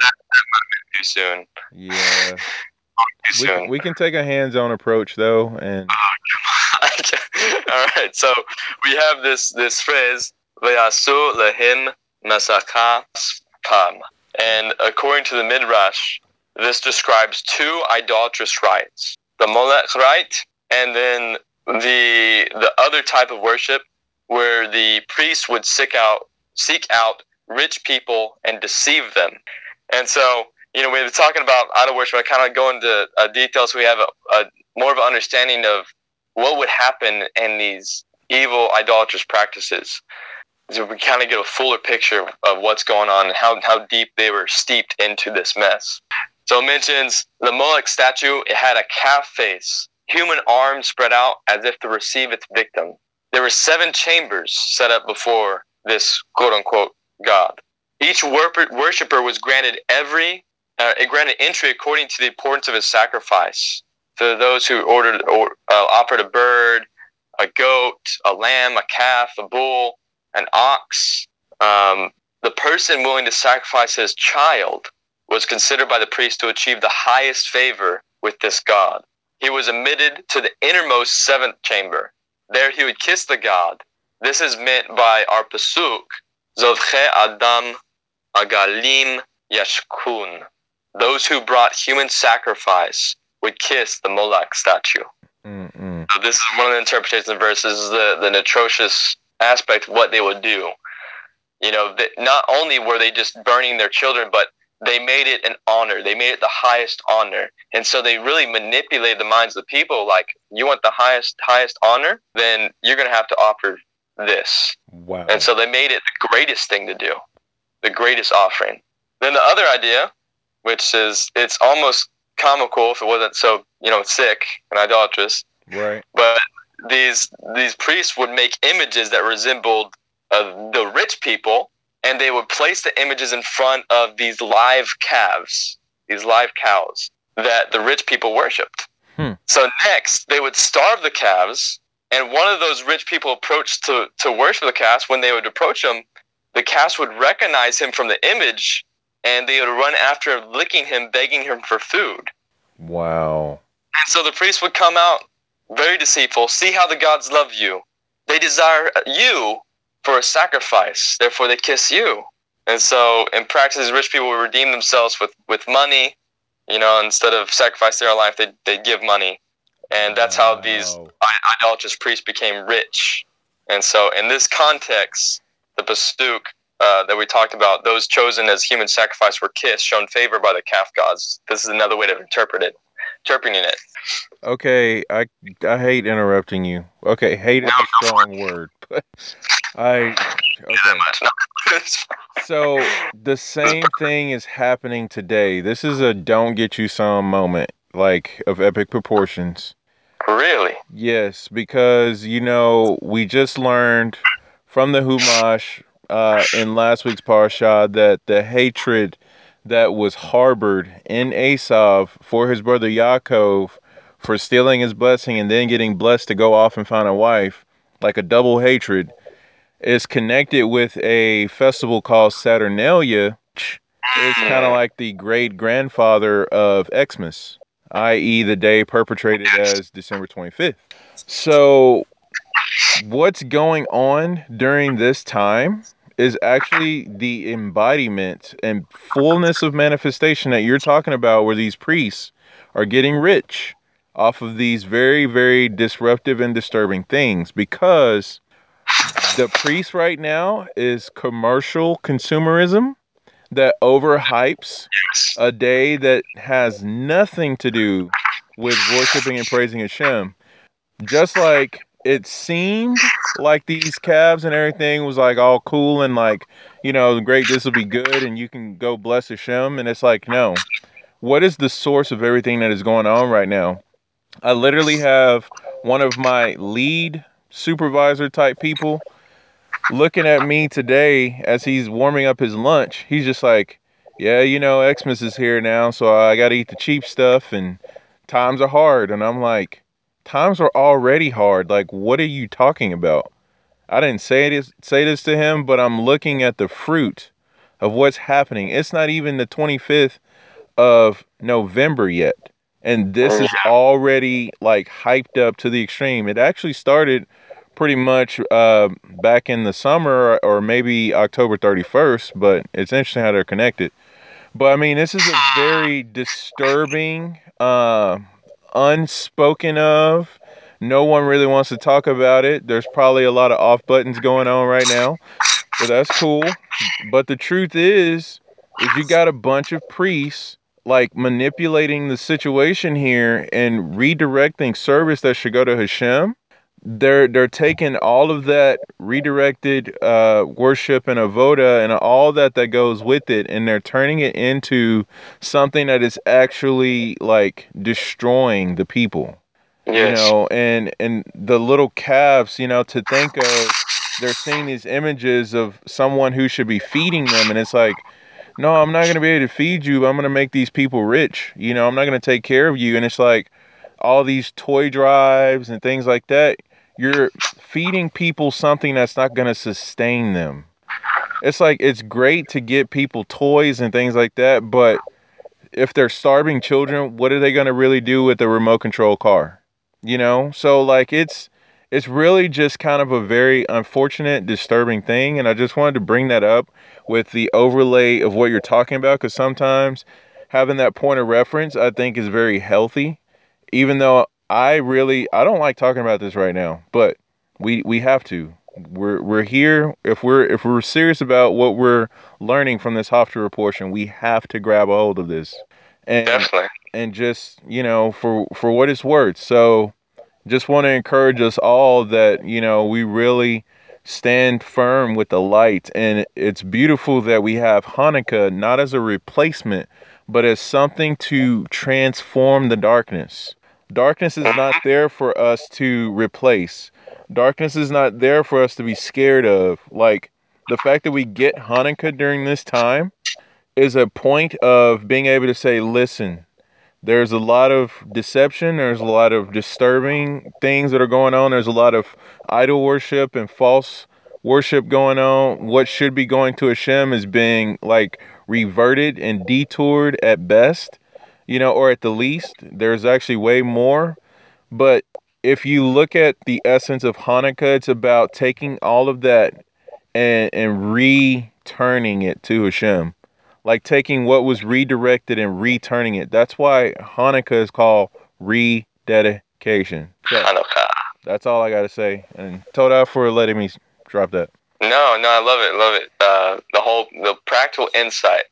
Too soon. yeah. Too We soon. can, we can take a hands-on approach though, and All right, so we have this this phrase "Ve'asu lehim masaka spam," and according to the midrash, this describes two idolatrous rites: the Molech rite, and then the the other type of worship where the priest would seek out seek out rich people and deceive them. And so, you know, we were talking about idol worship. I kind of go into uh, details. So we have a, a more of an understanding of what would happen in these evil idolatrous practices. So we kind of get a fuller picture of what's going on and how, how deep they were steeped into this mess. So it mentions the Moloch statue, it had a calf face, human arms spread out as if to receive its victim. There were seven chambers set up before this quote unquote God. Each worshiper was granted every uh, it granted entry according to the importance of his sacrifice For those who ordered or uh, offered a bird, a goat, a lamb, a calf, a bull, an ox. Um, the person willing to sacrifice his child was considered by the priest to achieve the highest favor with this god. He was admitted to the innermost seventh chamber. There he would kiss the god. This is meant by our pasuk, Zovche Adam Agalim Yashkun. Those who brought human sacrifice would kiss the Moloch statue. Mm-mm. So this is one of the interpretations of the verses, the, the atrocious aspect of what they would do. You know, that not only were they just burning their children, but they made it an honor. They made it the highest honor. And so they really manipulated the minds of the people like, you want the highest, highest honor? Then you're going to have to offer this. wow. And so they made it the greatest thing to do, the greatest offering. Then the other idea, which is it's almost comical if it wasn't so, you know, sick and idolatrous, right. but these these priests would make images that resembled uh, the rich people, and they would place the images in front of these live calves, these live cows that the rich people worshipped. Hmm. So next, they would starve the calves, and one of those rich people approached to to worship the calves. When they would approach him, the calves would recognize him from the image, and they would run after him, licking him, begging him for food. Wow. And so the priest would come out very deceitful. See how the gods love you. They desire you for a sacrifice. Therefore, they kiss you. And so, in practice, these rich people would redeem themselves with, with money. You know, instead of sacrificing their life, they they give money. and that's how these idolatrous priests became rich. And so, in this context, the pasuk uh, that we talked about, those chosen as human sacrifice were kissed, shown favor by the calf gods. This is another way to interpret it, interpreting it. Okay, I I hate interrupting you. Okay, hate is No, a go for strong word, but I okay. Much. So the same thing is happening today. This is a don't get you some moment, like of epic proportions. really? Yes, because you know we just learned from the Humash uh, in last week's parsha that the hatred that was harbored in Esav for his brother Yaakov for stealing his blessing and then getting blessed to go off and find a wife, like a double hatred, is connected with a festival called Saturnalia, It's kind of like the great grandfather of Xmas, i.e., the day perpetrated as December 25th. So, what's going on during this time is actually the embodiment and fullness of manifestation that you're talking about, where these priests are getting rich off of these very, very disruptive and disturbing things because the priest right now is commercial consumerism that overhypes a day that has nothing to do with worshiping and praising Hashem. Just like it seemed like these calves and everything was like all cool and like, you know, great, this will be good and you can go bless Hashem. And it's like, no. What is the source of everything that is going on right now? I literally have one of my lead supervisor type people looking at me today as he's warming up his lunch. He's just like, yeah, you know, Xmas is here now, so I got to eat the cheap stuff and times are hard. And I'm like, times are already hard. Like, what are you talking about? I didn't say this say this to him, but I'm looking at the fruit of what's happening. It's not even the 25th of November yet. And this is already like hyped up to the extreme. It actually started pretty much uh, back in the summer or maybe October 31st, but it's interesting how they're connected. But I mean, this is a very disturbing, uh, unspoken of. No one really wants to talk about it. There's probably a lot of off buttons going on right now, but that's cool. But the truth is, is you got a bunch of priests like manipulating the situation here and redirecting service that should go to Hashem they're they're taking all of that redirected uh, worship and avoda and all that that goes with it, and they're turning it into something that is actually like destroying the people. Yes. You know, and and the little calves, you know, to think of, they're seeing these images of someone who should be feeding them, and it's like. No, I'm not going to be able to feed you. But I'm going to make these people rich. You know, I'm not going to take care of you. And it's like all these toy drives and things like that you're feeding people something that's not going to sustain them. It's like it's great to get people toys and things like that, but if they're starving children, what are they going to really do with a remote control car? You know? So like it's it's really just kind of a very unfortunate, disturbing thing and I just wanted to bring that up with the overlay of what you're talking about cuz sometimes having that point of reference I think is very healthy even though I really I don't like talking about this right now, but we we have to. We're we're here if we're if we're serious about what we're learning from this Haftarah portion, we have to grab a hold of this. And Definitely. and just, you know, for for what it's worth. So just want to encourage us all that, you know, we really stand firm with the light and it's beautiful that we have Hanukkah not as a replacement, but as something to transform the darkness. Darkness is not there for us to replace. Darkness is not there for us to be scared of. Like the fact that we get Hanukkah during this time is a point of being able to say, listen, there's a lot of deception, there's a lot of disturbing things that are going on, there's a lot of idol worship and false worship going on. What should be going to Hashem is being like reverted and detoured at best you know, or at the least, there's actually way more. But if you look at the essence of Hanukkah, it's about taking all of that and, and returning it to Hashem. Like taking what was redirected and returning it. That's why Hanukkah is called rededication. Cation. So, Hanukkah. that's all I got to say. And Toda for letting me drop that. No, no, I love it, love it. Uh, the whole the practical insight.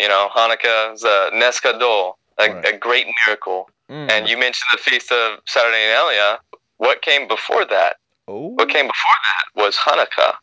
You know, Hanukkah is a Nes Gadol, a, Right. a great miracle. Mm. And you mentioned the feast of Saturnalia. What came before that? oh, What came before that was Hanukkah.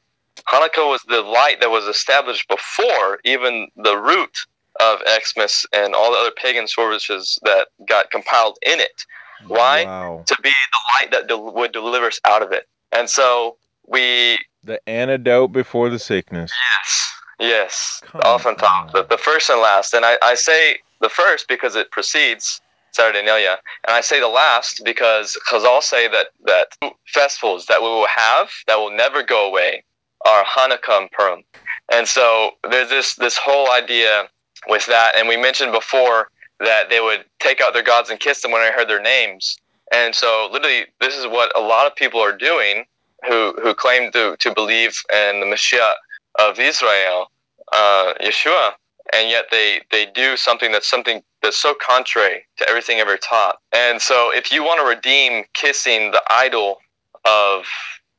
Hanukkah was the light that was established before even the root of Xmas and all the other pagan services that got compiled in it why? Wow. to be the light that del- would deliver us out of it. And so we, The antidote before the sickness. yes, yes, Come off on top, on. the, the first and last. And I, I say the first because it precedes Saturnalia, and I say the last because I'll say that that festivals that we will have that will never go away are Hanukkah and Purim. And so there's this this whole idea with that, and we mentioned before that they would take out their gods and kiss them when I heard their names. And so literally this is what a lot of people are doing who who claim to to believe in the Messiah of Israel, uh, Yeshua, and yet they they do something that's something that's so contrary to everything ever taught. And so if you want to redeem kissing the idol of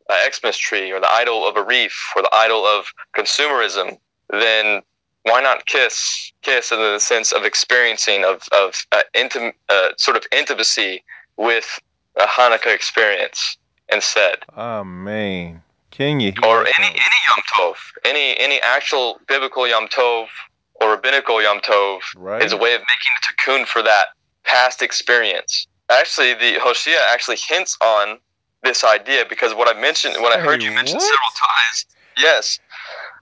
an Xmas tree or the idol of a reef or the idol of consumerism, then why not kiss kiss in the sense of experiencing of of uh, intim- uh, sort of intimacy with a Hanukkah experience instead, Oh. Can you hear or any any Yom Tov, any any actual biblical Yom Tov or rabbinical Yom Tov right? is a way of making a tikkun for that past experience. Actually, the Hoshea actually hints on this idea because what I mentioned, what I heard you mention what? several times, yes,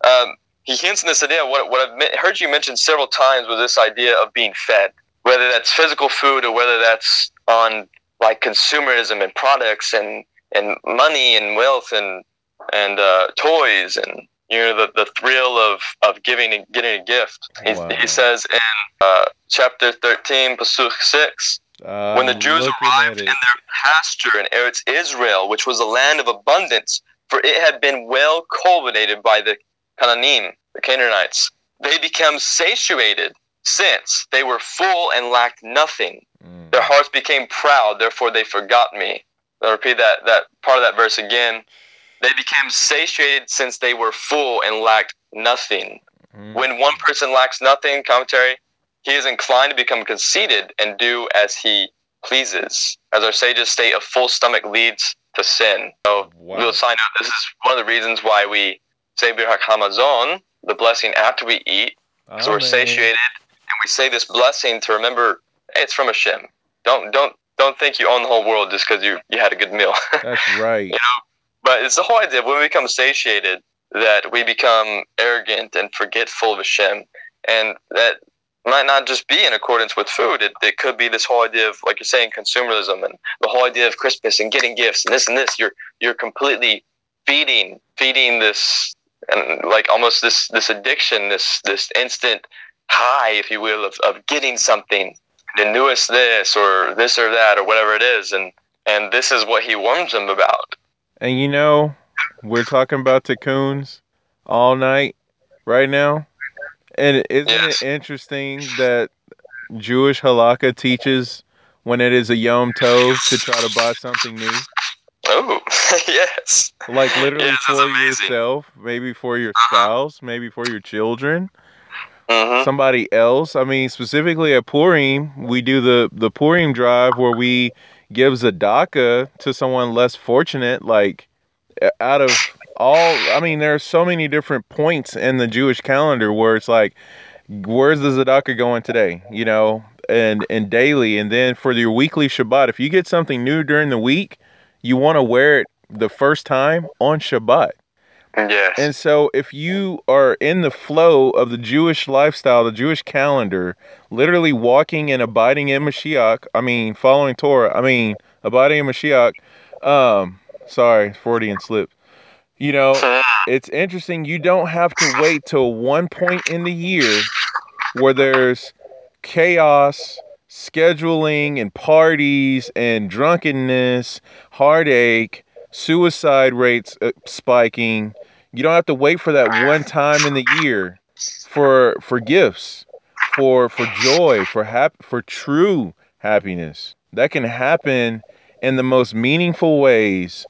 um, he hints in this idea. What what I've me- heard you mention several times was this idea of being fed, whether that's physical food or whether that's on like consumerism and products and and money and wealth and and uh, toys and you know the, the thrill of, of giving and getting a gift. He, Wow. he says in uh, chapter 13, Pasuk 6, when the Jews arrived in their pasture in Eretz Israel, which was a land of abundance, for it had been well cultivated by the Canaanim, the Canaanites, they became satiated since they were full and lacked nothing. Mm. Their hearts became proud, therefore they forgot me. I'll repeat that, that part of that verse again. They became satiated since they were full and lacked nothing. Mm. When one person lacks nothing, commentary, he is inclined to become conceited and do as he pleases. As our sages state, a full stomach leads to sin. So, wow. we'll sign note, this is one of the reasons why we say Birkat Hamazon, the blessing after we eat, so we're Amen. satiated, and we say this blessing to remember hey, it's from Hashem. Don't don't don't think you own the whole world just because you you had a good meal. That's right. But it's the whole idea when we become satiated that we become arrogant and forgetful of Hashem, and that might not just be in accordance with food. It, it could be this whole idea of like you're saying consumerism and the whole idea of Christmas and getting gifts and this and this. You're you're completely feeding feeding this and like almost this this addiction, this this instant high, if you will, of, of getting something, the newest this or this or that or whatever it is, and and this is what he warns them about. And you know, we're talking about Tikkuns all night right now. And isn't Yes. it interesting that Jewish halakha teaches when it is a Yom Tov to try to buy something new? Oh, yes. Like literally Yes, for amazing. yourself, maybe for your Uh-huh. spouse, maybe for your children, hmm somebody else. I mean, specifically at Purim, we do the the Purim drive where we give Zadaka to someone less fortunate. Like out of all, I mean, there are so many different points in the Jewish calendar where it's like, where's the Zadaka going today? You know, and and daily, and then for your weekly Shabbat, if you get something new during the week, you want to wear it the first time on Shabbat. Yes. And so, if you are in the flow of the Jewish lifestyle, the Jewish calendar, literally walking and abiding in Mashiach, I mean, following Torah, I mean, abiding in Mashiach, um, sorry, Freudian slip. You know, it's interesting. You don't have to wait till one point in the year where there's chaos, scheduling, and parties, and drunkenness, heartache, suicide rates uh, spiking. You don't have to wait for that one time in the year for for gifts, for for joy, for hap- for true happiness. That can happen in the most meaningful ways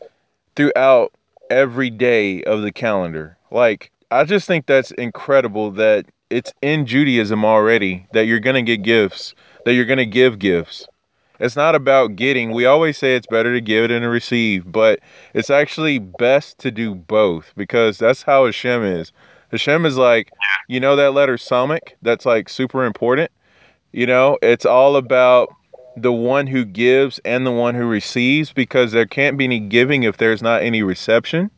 throughout every day of the calendar. Like, I just think that's incredible that it's in Judaism already that you're going to get gifts, that you're going to give gifts. It's not about getting. We always say it's better to give than to receive, but it's actually best to do both because that's how Hashem is. Hashem is like, you know, that letter Samach that's like super important. You know, it's all about the one who gives and the one who receives because there can't be any giving if there's not any reception.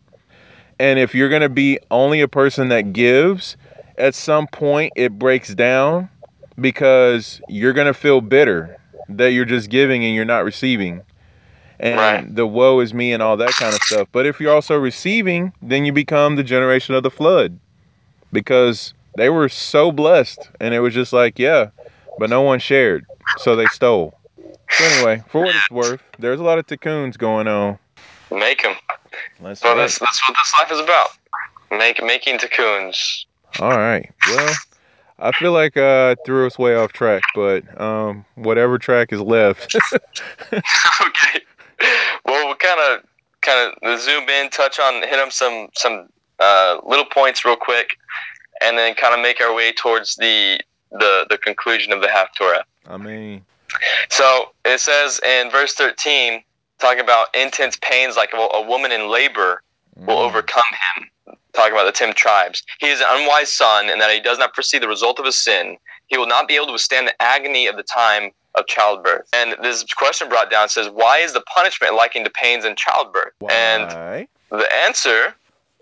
And if you're going to be only a person that gives, at some point it breaks down because you're going to feel bitter that you're just giving and you're not receiving. And Right. the woe is me and all that kind of stuff. But if you're also receiving, then you become the generation of the flood because they were so blessed and it was just like, yeah, but no one shared. So they stole. So anyway, for what it's worth, there's a lot of tikkuns going on. Make them. Let's So that's that's what this life is about. Make making cocoons. All right. Well, I feel like uh, I threw us way off track, but um, whatever track is left. okay. Well, we'll kind of kind of zoom in, touch on, hit on some some uh, little points real quick, and then kind of make our way towards the the the conclusion of the Haftarah. I mean, So it says in verse thirteen, talking about intense pains like a, a woman in labor will mm, overcome him. Talking about the ten tribes. He is an unwise son in that he does not foresee the result of his sin. He will not be able to withstand the agony of the time of childbirth. And this question brought down says, Why is the punishment likened to pains in childbirth? And the answer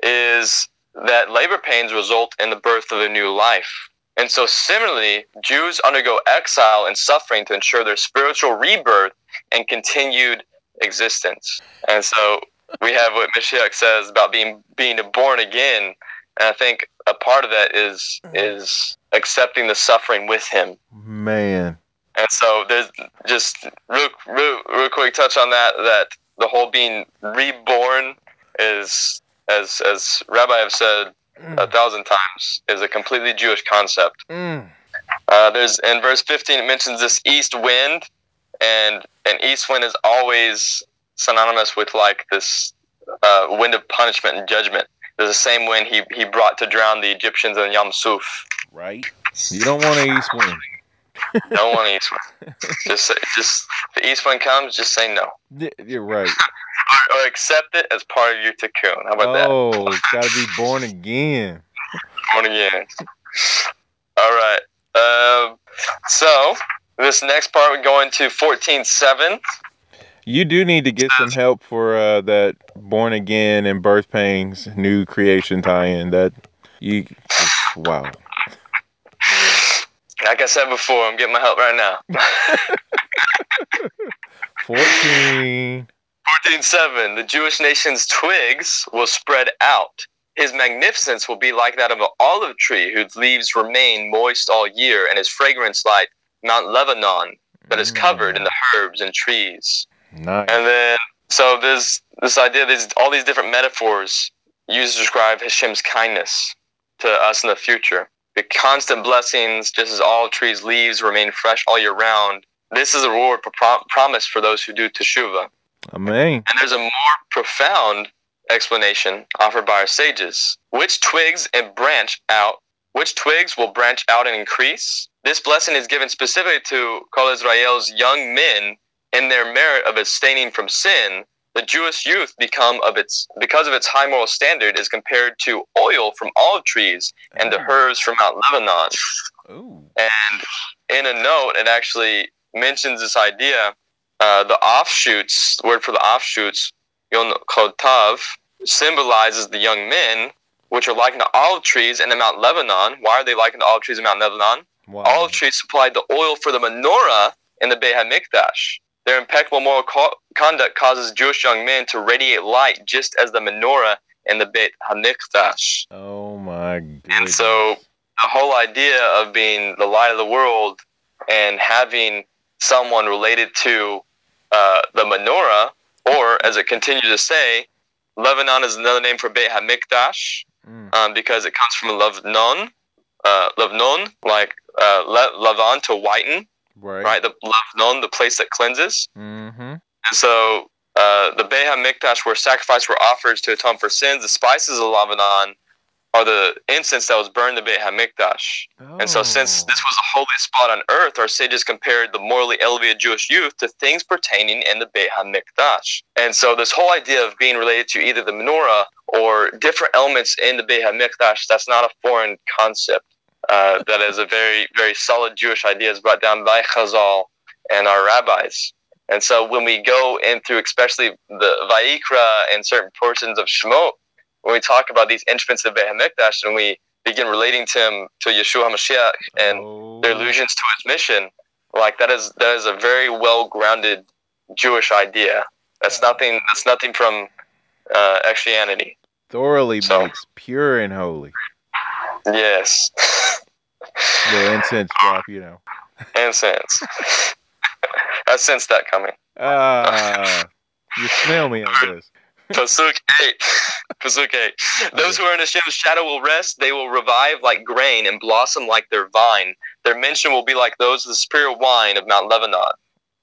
is that labor pains result in the birth of a new life. And so, similarly, Jews undergo exile and suffering to ensure their spiritual rebirth and continued existence. And so, we have what Mashiach says about being being born again. And I think a part of that is is accepting the suffering with Him. Man. And so there's just real, real, real quick touch on that. That the whole being reborn is, as as Rabbi have said a Mm, thousand times, is a completely Jewish concept. mm, Uh, there's in verse 15 it mentions this east wind, and an east wind is always synonymous with like this uh, wind of punishment and judgment. There's the same wind he, he brought to drown the Egyptians in Yam Suf. right? You don't want an east wind. Don't want an east wind. Just say- just if the east wind comes, just say no. You're right. or, or accept it as part of your cocoon. How about that? Oh, gotta be born again. Born again. All right. Um, so this next part we go into fourteen seven. You do need to get some help for uh, that born again and birth pains new creation tie-in. That you, wow. Like I said before, I'm getting my help right now. 14. Fourteen seven. The Jewish nation's twigs will spread out. His magnificence will be like that of an olive tree whose leaves remain moist all year, and his fragrance like Mount Lebanon that is covered in the herbs and trees. Nice. And then, so there's this idea, there's all these different metaphors used to describe Hashem's kindness to us in the future. The constant blessings, just as all trees' leaves remain fresh all year round. This is a reward pro- promised for those who do teshuvah. Amen. And there's a more profound explanation offered by our sages. Which twigs and branch out? Which twigs will branch out and increase? This blessing is given specifically to Kol Israel's young men in their merit of abstaining from sin. The Jewish youth become of its because of its high moral standard is compared to oil from olive trees and the herbs from Mount Lebanon. Ooh. And in a note, it actually mentions this idea. Uh, the offshoots, the word for the offshoots, yon chotav, symbolizes the young men, which are likened to olive trees in the Mount Lebanon. Why are they likened to olive trees in Mount Lebanon? Wow. Olive trees supplied the oil for the menorah in the Beit HaMikdash. Their impeccable moral co- conduct causes Jewish young men to radiate light just as the menorah and the Beit HaMikdash. Oh my goodness. And so the whole idea of being the light of the world and having someone related to uh, the menorah, or as it continues to say, Lebanon is another name for Beit HaMikdash Mm, um, because it comes from Lebanon, uh, Lebanon, like uh, Le- Levan to whiten, right. right? The Lebanon, the place that cleanses. Mm-hmm. And so uh, the Beit HaMikdash, where sacrifices were offered to atone for sins, the spices of Lebanon are the incense that was burned in the Beit HaMikdash. And so, since this was a holy spot on earth, our sages compared the morally elevated Jewish youth to things pertaining in the Beit HaMikdash. And so, this whole idea of being related to either the menorah or different elements in the Beit HaMikdash, that's not a foreign concept. Uh, that is a very, very solid Jewish idea, is brought down by Chazal and our rabbis. And so, when we go in through, especially the Vaikra and certain portions of Shemot, when we talk about these instruments of Beit HaMikdash and we begin relating to him to Yeshua HaMashiach and oh. their allusions to his mission, like that is that is a very well grounded Jewish idea. That's nothing. That's nothing from uh, Christianity. thoroughly So- makes pure and holy. Yes, Little incense drop, you know. incense. I sensed that coming. Ah, you smell me on this. Pasuk eight. Pasuk eight. Those who are in Hashem's shadow will rest. They will revive like grain and blossom like their vine. Their mention will be like those of the superior wine of Mount Lebanon.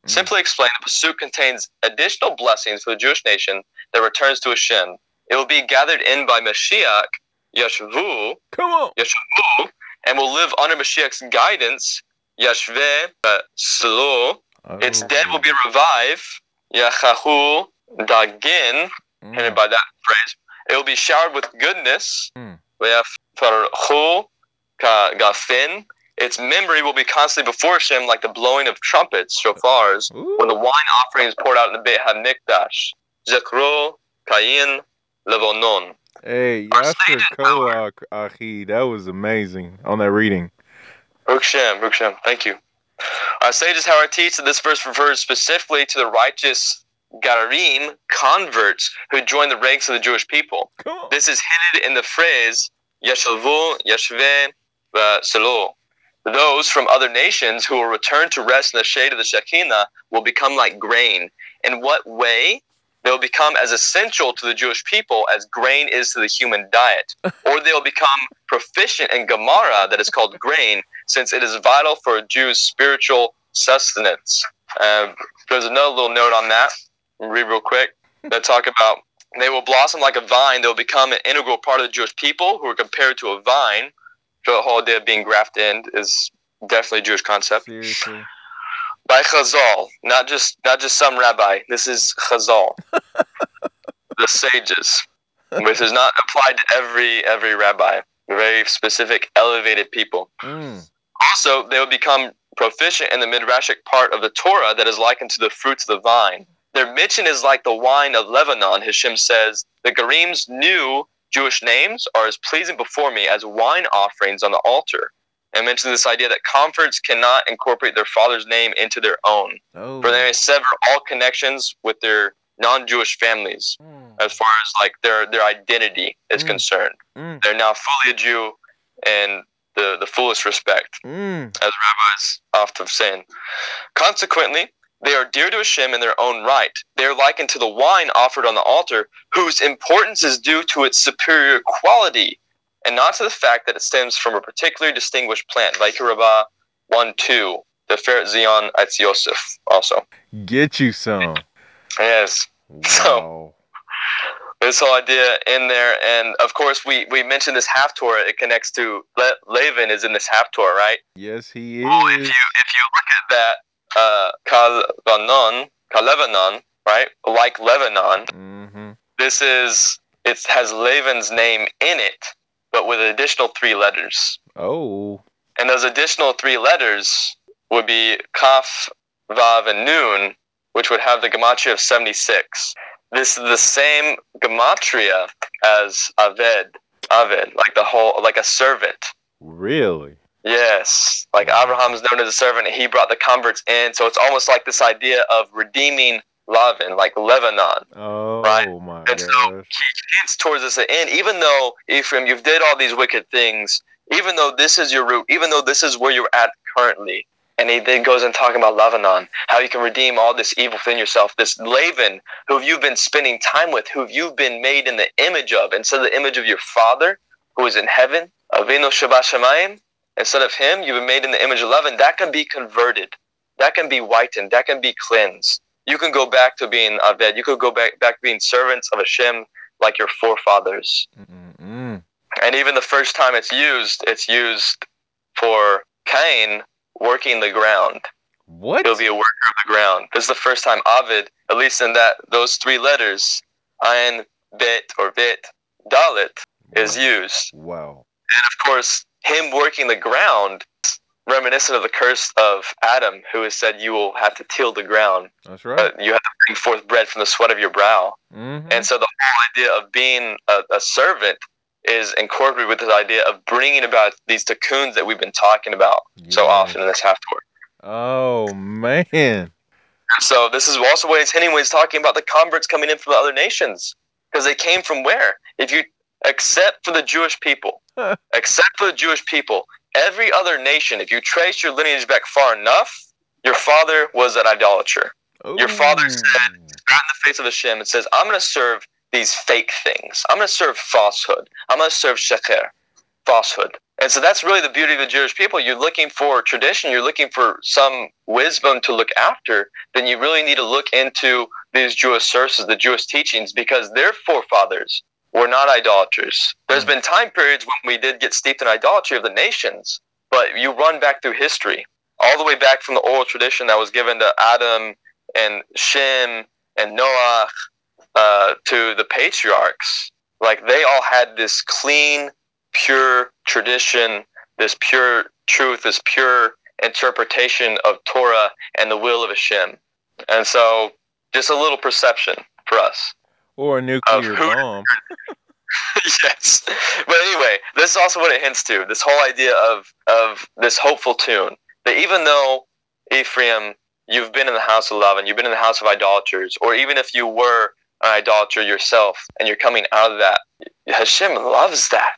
Mm. Simply explained, the Pasuk contains additional blessings for the Jewish nation that returns to Hashem. It will be gathered in by Mashiach, Yeshvu, Come on. Yeshvu, and will live under Mashiach's guidance, Yashve, uh, Slo. Its dead will be revived, Yachahu, Dagin, Mm. and by that phrase, it will be showered with goodness. Mm. Gafin. Its memory will be constantly before Hashem like the blowing of trumpets, shofars, when the wine offering is poured out in the Beit HaMikdash. Zekro, Kain, Levonon. Hey, Yasser. Koach Achi, that was amazing on that reading. Rukshem, Rukshem, thank you. Our sages, I teach that this verse refers specifically to the righteous Gararim, converts, who join the ranks of the Jewish people. Come on. This is hinted in the phrase Yeshavu, Yeshve, Selo. Those from other nations who will return to rest in the shade of the Shekinah will become like grain. In what way? They will become as essential to the Jewish people as grain is to the human diet. or they will become proficient in Gemara, that is called grain, since it is vital for a Jew's spiritual sustenance. Uh, there's another little note on that. Read real quick. That talk about they will blossom like a vine. They'll become an integral part of the Jewish people who are compared to a vine. So the whole idea of being grafted in is definitely a Jewish concept. Seriously. By Chazal, not just not just some rabbi. This is Chazal, the sages, which is not applied to every every rabbi. Very specific, elevated people. Mm. Also, they will become proficient in the midrashic part of the Torah that is likened to the fruits of the vine. Their mission is like the wine of Lebanon. Hashem says, The Garim's new Jewish names are as pleasing before me as wine offerings on the altar. And mentioned this idea that converts cannot incorporate their father's name into their own, Oh. for they may sever all connections with their non-Jewish families Mm. as far as like their their identity is Mm. concerned. Mm. They're now fully a Jew in the, the fullest respect Mm. as rabbis often say. Consequently, they are dear to Hashem in their own right. They are likened to the wine offered on the altar, whose importance is due to its superior quality, and not to the fact that it stems from a particularly distinguished plant. Vayikra Rabbah 1 2, the Feret Zion Yosef also. Get you some. Yes, Wow. this whole idea in there. And of course, we, we mentioned this Haftarah. It connects to Le- Lavan is in this Haftarah, right? Yes, he Well, if is. you if you look at that, uh, Kalevanon, Kalevanon, right? Like Lebanon, Mm-hmm. this is it has Lavan's name in it, but with an additional three letters. Oh. And those additional three letters would be Kaf, Vav, and Nun, which would have the gematria of seventy six. This is the same gematria as Aved, Aved, like the whole, like a servant. Really? Yes, like Abraham is known as a servant, and he brought the converts in. So it's almost like this idea of redeeming Lavan, like Lebanon. Oh Right. my And so gosh. he hints towards this end, even though Ephraim, you've did all these wicked things, even though this is your root, even though this is where you're at currently. And he then goes and talking about Lebanon, how you can redeem all this evil within yourself. This Laban, who you've been spending time with, who you've been made in the image of, instead of the image of your father, who is in heaven, Avinu Shebashamayim, instead of him, you've been made in the image of Lebanon. That can be converted. That can be whitened. That can be cleansed. You can go back to being Aved. You could go back back to being servants of Hashem like your forefathers. Mm-mm. And even the first time it's used, it's used for Cain working the ground. What? He'll be a worker of the ground. This is the first time Avid, at least in that those three letters, Ayin, Bet, or Bit, Dalet, is used. Wow. And of course, him working the ground, reminiscent of the curse of Adam, who has said, You will have to till the ground. That's right. You have to bring forth bread from the sweat of your brow. Mhm. And so the whole idea of being a, a servant is incorporated with this idea of bringing about these tikkuns that we've been talking about so often in this half tour. Oh man. So this is also what he's hinting when he's talking about the converts coming in from the other nations. Because they came from where? If you except for the Jewish people, except for the Jewish people, every other nation, if you trace your lineage back far enough, your father was an idolater. Your father said- Ooh. Right in the face of Hashem, it says, I'm going to serve these fake things. I'm going to serve falsehood. I'm going to serve sheker, falsehood. And so that's really the beauty of the Jewish people. You're looking for tradition, you're looking for some wisdom to look after, then you really need to look into these Jewish sources, the Jewish teachings, because their forefathers were not idolaters. There's been time periods when we did get steeped in idolatry of the nations, but you run back through history, all the way back from the oral tradition that was given to Adam and Shem and Noah uh, to the patriarchs. Like they all had this clean, pure tradition, this pure truth, this pure interpretation of Torah and the will of Hashem. And so, just a little perception for us. Or a nuclear bomb. yes. But anyway, this is also what it hints to this whole idea of, of this hopeful tune. That even though, Ephraim, you've been in the house of love and you've been in the house of idolaters, or even if you were an idolater yourself and you're coming out of that, Hashem loves that.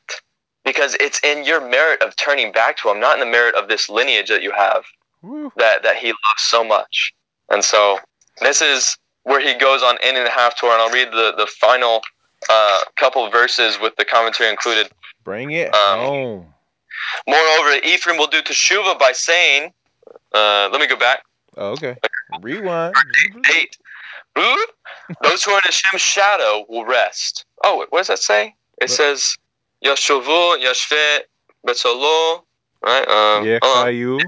Because it's in your merit of turning back to Him, not in the merit of this lineage that you have Woo. that, that He loves so much. And so, this is where he goes on in and a Haftarah, and I'll read the, the final uh, couple of verses with the commentary included. Bring it Um, home. Moreover, Ephraim will do teshuva by saying, uh, let me go back. Oh, okay. Rewind. Eight. Those who are in Hashem's shadow will rest. Oh, what does that say? It What? says, Yashuvu, Yashvet, Betzalo. Right? Um, Yeah. Caillou.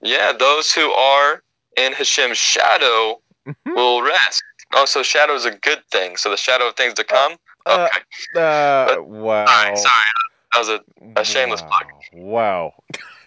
yeah, those who are in Hashem's shadow. Will rest. Oh, so shadow is a good thing. So the shadow of things to come? Uh, Okay. uh, wow. All right, sorry. That was a a shameless wow. plug. Wow.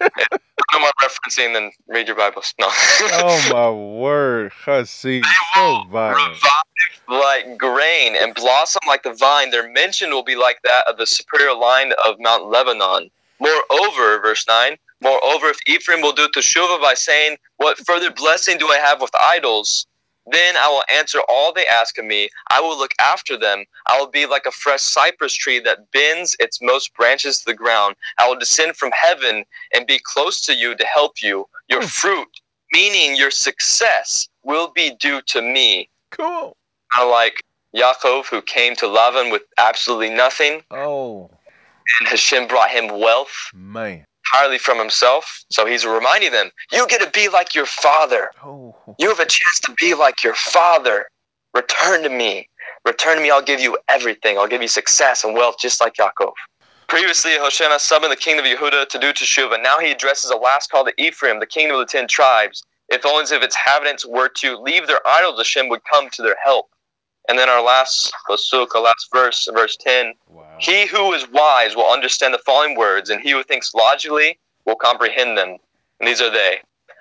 no more referencing than read your Bibles. No. Oh my word. Hussy. So violent. Revive like grain and blossom like the vine. Their mention will be like that of the superior line of Mount Lebanon. Moreover, verse 9, moreover, if Ephraim will do teshuvah by saying, What further blessing do I have with idols? Then I will answer all they ask of me. I will look after them. I will be like a fresh cypress tree that bends its most branches to the ground. I will descend from heaven and be close to you to help you. Your Hmm. fruit, meaning your success, will be due to me. Cool. I like Yaakov, who came to Lavan with absolutely nothing, Oh and Hashem brought him wealth man. Entirely from himself. So he's reminding them, You get to be like your father. Oh. You have a chance to be like your father. Return to me. Return to me. I'll give you everything. I'll give you success and wealth, just like Yaakov. Previously, Hoshea summoned the kingdom of Yehuda to do teshuvah. Now he addresses a last call to Ephraim, the kingdom of the ten tribes. If only if its inhabitants were to leave their idols, Hashem would come to their help. And then our last pasuk, our last verse, verse 10. He who is wise will understand the following words, and he who thinks logically will comprehend them. And these are they.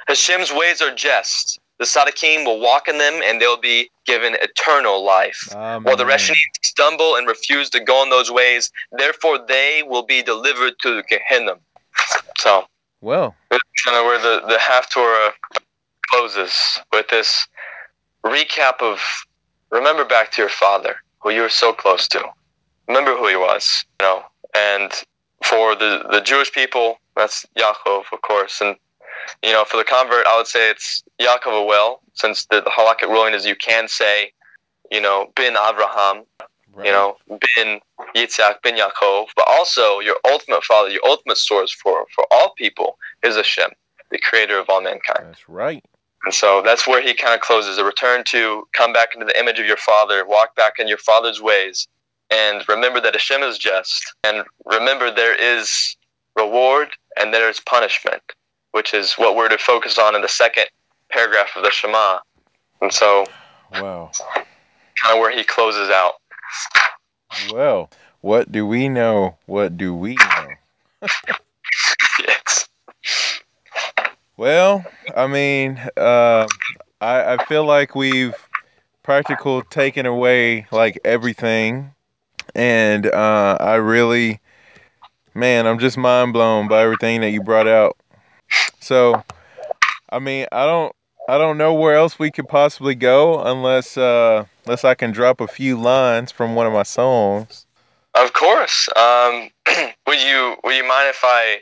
Hashem's ways are just. The tzaddikim will walk in them, and they'll be given eternal life. Amen. While the Reshanim stumble and refuse to go in those ways, therefore they will be delivered to Gehenna. So, Well, kind of where the, the Haftarah closes with this recap of remember back to your father, who you were so close to. Remember who he was, you know. And for the, the Jewish people, that's Yaakov, of course. And, you know, for the convert, I would say it's Yaakov well, since the, the halakhic ruling is you can say, you know, bin Avraham, right. you know, bin Yitzhak, bin Yaakov, but also your ultimate father, your ultimate source for, for all people is Hashem, the creator of all mankind. That's right. And so that's where he kind of closes a return to come back into the image of your father, walk back in your father's ways, and remember that Hashem is just. And remember there is reward and there is punishment, which is what we're to focus on in the second paragraph of the Shema. And so, Wow. kind of where he closes out. Well, what do we know? What do we know? yes. Well, I mean, uh, I, I feel like we've practical taken away like everything, and uh, I really, man, I'm just mind blown by everything that you brought out. So, I mean, I don't, I don't know where else we could possibly go unless, uh, unless I can drop a few lines from one of my songs. Of course. Um, would you Would you mind if I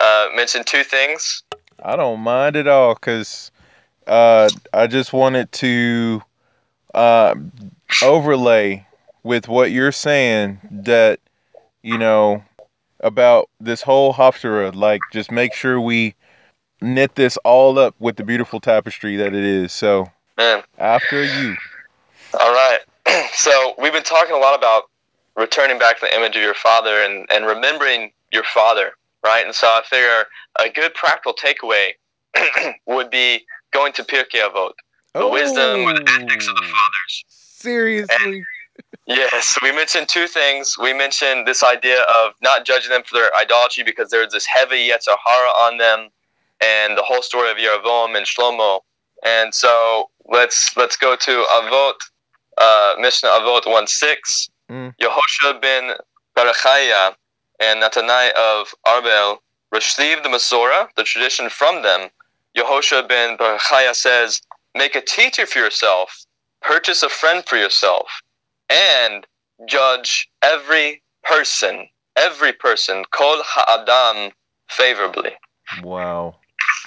uh, mention two things? I don't mind at all because uh, I just wanted to uh, overlay with what you're saying that you know about this whole Haftarah. Like, just make sure we knit this all up with the beautiful tapestry that it is. So, Man. after you. All right. so we've been talking a lot about returning back to the image of your father and, and remembering your father, right? And so I figure a good practical takeaway would be going to Pirkei Avot, the wisdom or the ethics of the oh, fathers. Seriously. Yes, we mentioned two things. We mentioned this idea of not judging them for their idolatry because there's this heavy Yetzer Hara on them, and the whole story of Yeravam and Shlomo. And so let's let's go to Avot, uh, Mishnah Avot one six. Mm. Yehoshua ben Berechiah and Natanai of Arbel received the Masorah, the tradition from them. Yehoshua ben Berechiah says, "Make a teacher for yourself, purchase a friend for yourself." And judge every person, every person, kol ha'adam, favorably. Wow.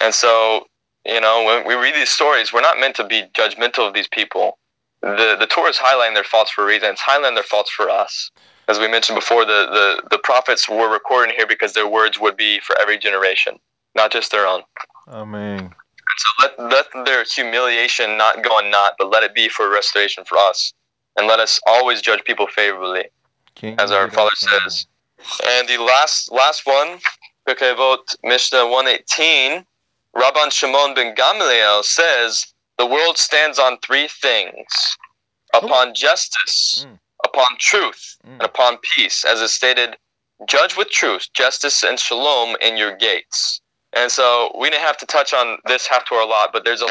And so, you know, when we read these stories, we're not meant to be judgmental of these people. The the Torah is highlighting their faults for a reason. It's highlighting their faults for us. As we mentioned before, the, the, the prophets were recorded here because their words would be for every generation, not just their own. Amen. So let, let their humiliation not go on not, but let it be for restoration for us. And let us always judge people favorably, King as our Father says. And the last last one, Avot, Mishnah 118, Rabban Shimon ben Gamaliel says, the world stands on three things, upon justice, Mm. upon truth, Mm. and upon peace. As is stated, judge with truth, justice, and shalom in your gates. And so we didn't have to touch on this Haftarah a lot, but there's a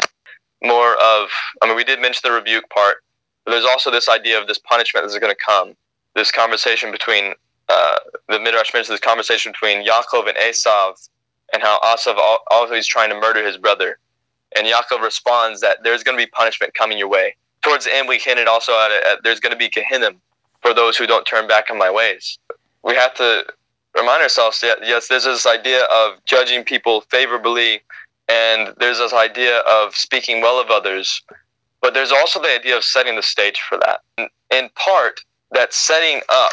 more of, I mean, we did mention the rebuke part, but there's also this idea of this punishment that's going to come. This conversation between, uh, the Midrash mentions this conversation between Yaakov and Esav, and how Asav al- always trying to murder his brother. And Yaakov responds that there's going to be punishment coming your way. Towards the end, we hinted also at, at there's going to be Gehinnom for those who don't turn back on my ways. We have to remind ourselves that yes, there's this idea of judging people favorably, and there's this idea of speaking well of others, but there's also the idea of setting the stage for that. In- In part, that setting up,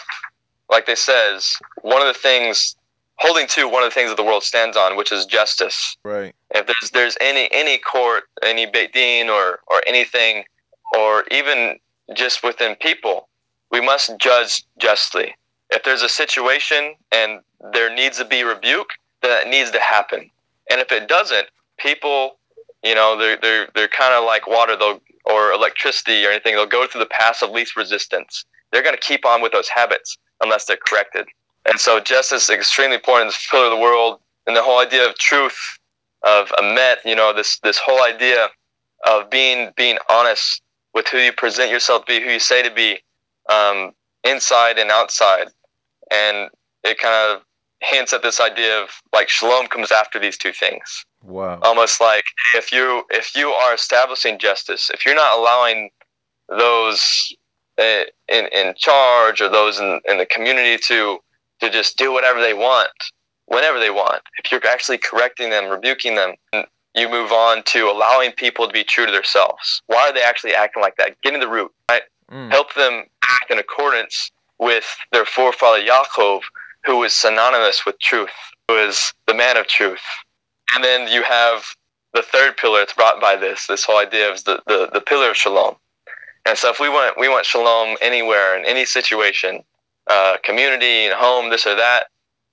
like they says, one of the things, holding to one of the things that the world stands on, which is justice Right. if there's there's any any court, any Beit Din or or anything, or even just within people, we must judge justly. If there's a situation and there needs to be rebuke, then that needs to happen. And if it doesn't, people, you know, they're they're they're kind of like water, they'll or electricity or anything. They'll go through the path of least resistance. They're going to keep on with those habits unless they're corrected. And so justice is extremely important. in This pillar of the world, and the whole idea of truth of emet, you know, this this whole idea of being being honest with who you present yourself to be, who you say to be, um, inside and outside, and it kind of hints at this idea of like shalom comes after these two things. Wow. Almost like if you if you are establishing justice, if you're not allowing those uh, in in charge or those in, in the community to to just do whatever they want whenever they want. If you're actually correcting them, rebuking them, you move on to allowing people to be true to themselves. Why are they actually acting like that? Getting the root, right? Mm. Help them act in accordance with their forefather Yaakov, who is synonymous with truth, who is the man of truth. And then you have the third pillar it's brought by this this whole idea of the, the, the pillar of shalom. And so if we want we want shalom anywhere in any situation, uh, community, and home, this or that,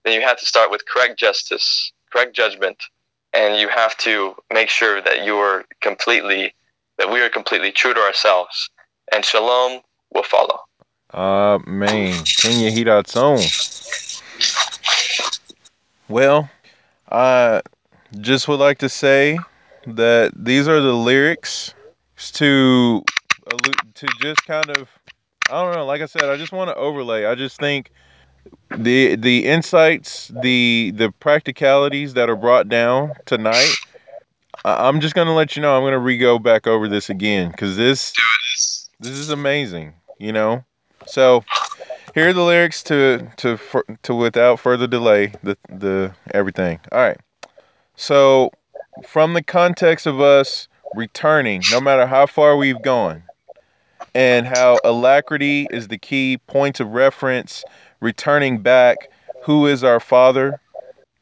then you have to start with correct justice, correct judgment, and you have to make sure that you are completely that we are completely true to ourselves, and shalom will follow. Uh, man, Kenya Hidatson. Well, I just would like to say that these are the lyrics to to just kind of I don't know, like I said, I just want to overlay. I just think the the insights, the the practicalities that are brought down tonight. I'm just gonna let you know. I'm gonna re-go back over this again because this this is amazing. You know, so here are the lyrics to to to without further delay the the everything. All right. So from the context of us returning, no matter how far we've gone, and how alacrity is the key point of reference, returning back, who is our Father?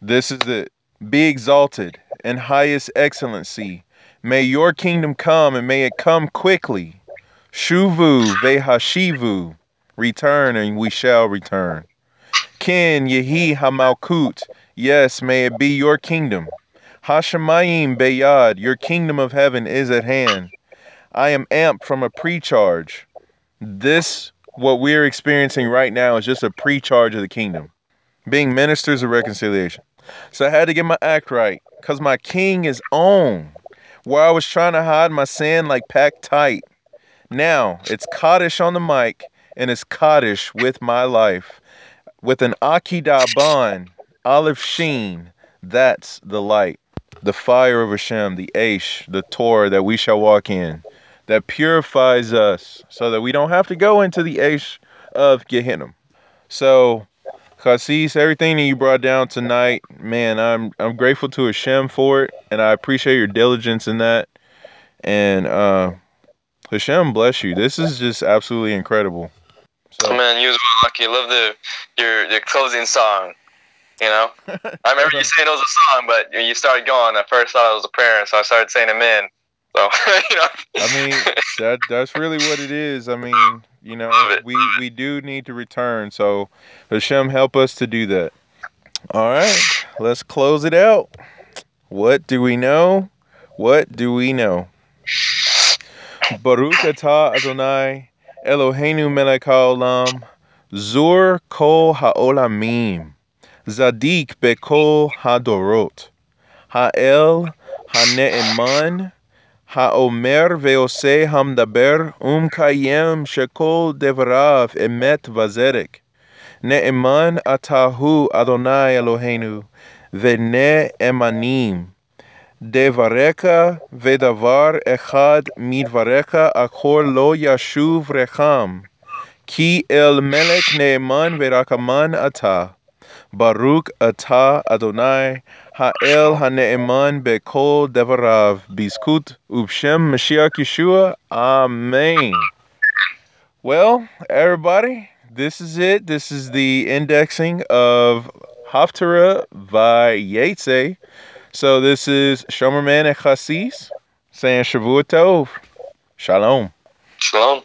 This is it. Be exalted in highest excellency. May your kingdom come and may it come quickly. Shuvu vehashivu. Return and we shall return. Ken Yehi Hamalkut. Yes, may it be your kingdom. Hashemayim Beyad. Your kingdom of heaven is at hand. I am amped from a pre-charge. This, what we're experiencing right now, is just a pre-charge of the kingdom. Being ministers of reconciliation. So I had to get my act right, because my king is on. Where I was trying to hide my sin like packed tight. Now, it's Kaddish on the mic, and it's Kaddish with my life. With an Akidah olive sheen, that's the light. The fire of Hashem, the Aish, the Torah that we shall walk in that purifies us so that we don't have to go into the Aish of Gehenna. So, Chassis, everything that you brought down tonight, man, I'm I'm grateful to Hashem for it, and I appreciate your diligence in that. And uh, Hashem bless you. This is just absolutely incredible. So. Man, you as well, lucky. Love the your your closing song. You know, I remember you saying it was a song, but you started going. I first, thought it was a prayer, so I started saying Amen. So you know. I mean, that that's really what it is. I mean, you know, we we do need to return. So Hashem help us to do that. All right, let's close it out. What do we know? What do we know? Baruch atah Adonai Eloheinu melech haolam zur kol haolamim zadik bekol hadorot ha'el ha'ne'eman האומר ועושה המדבר ומקיים שכל דבריו אמת וזרק. נאמן אתה הוא אדוני אלוהינו, ונאמנים. דבריך ודבר אחד מדבריך אחור לא ישוב רחם, כי אל מלך נאמן ורקמן אתה. Baruch atah Adonai, Ha'el ha'ne'eman be'kol devarav, bizkut ubshem Mashiach Yeshua, Amen. Well, everybody, this is it. This is the indexing of Haftarah Vayetze. So this is Shomerman and saying Shavua Tov. Shalom. Shalom.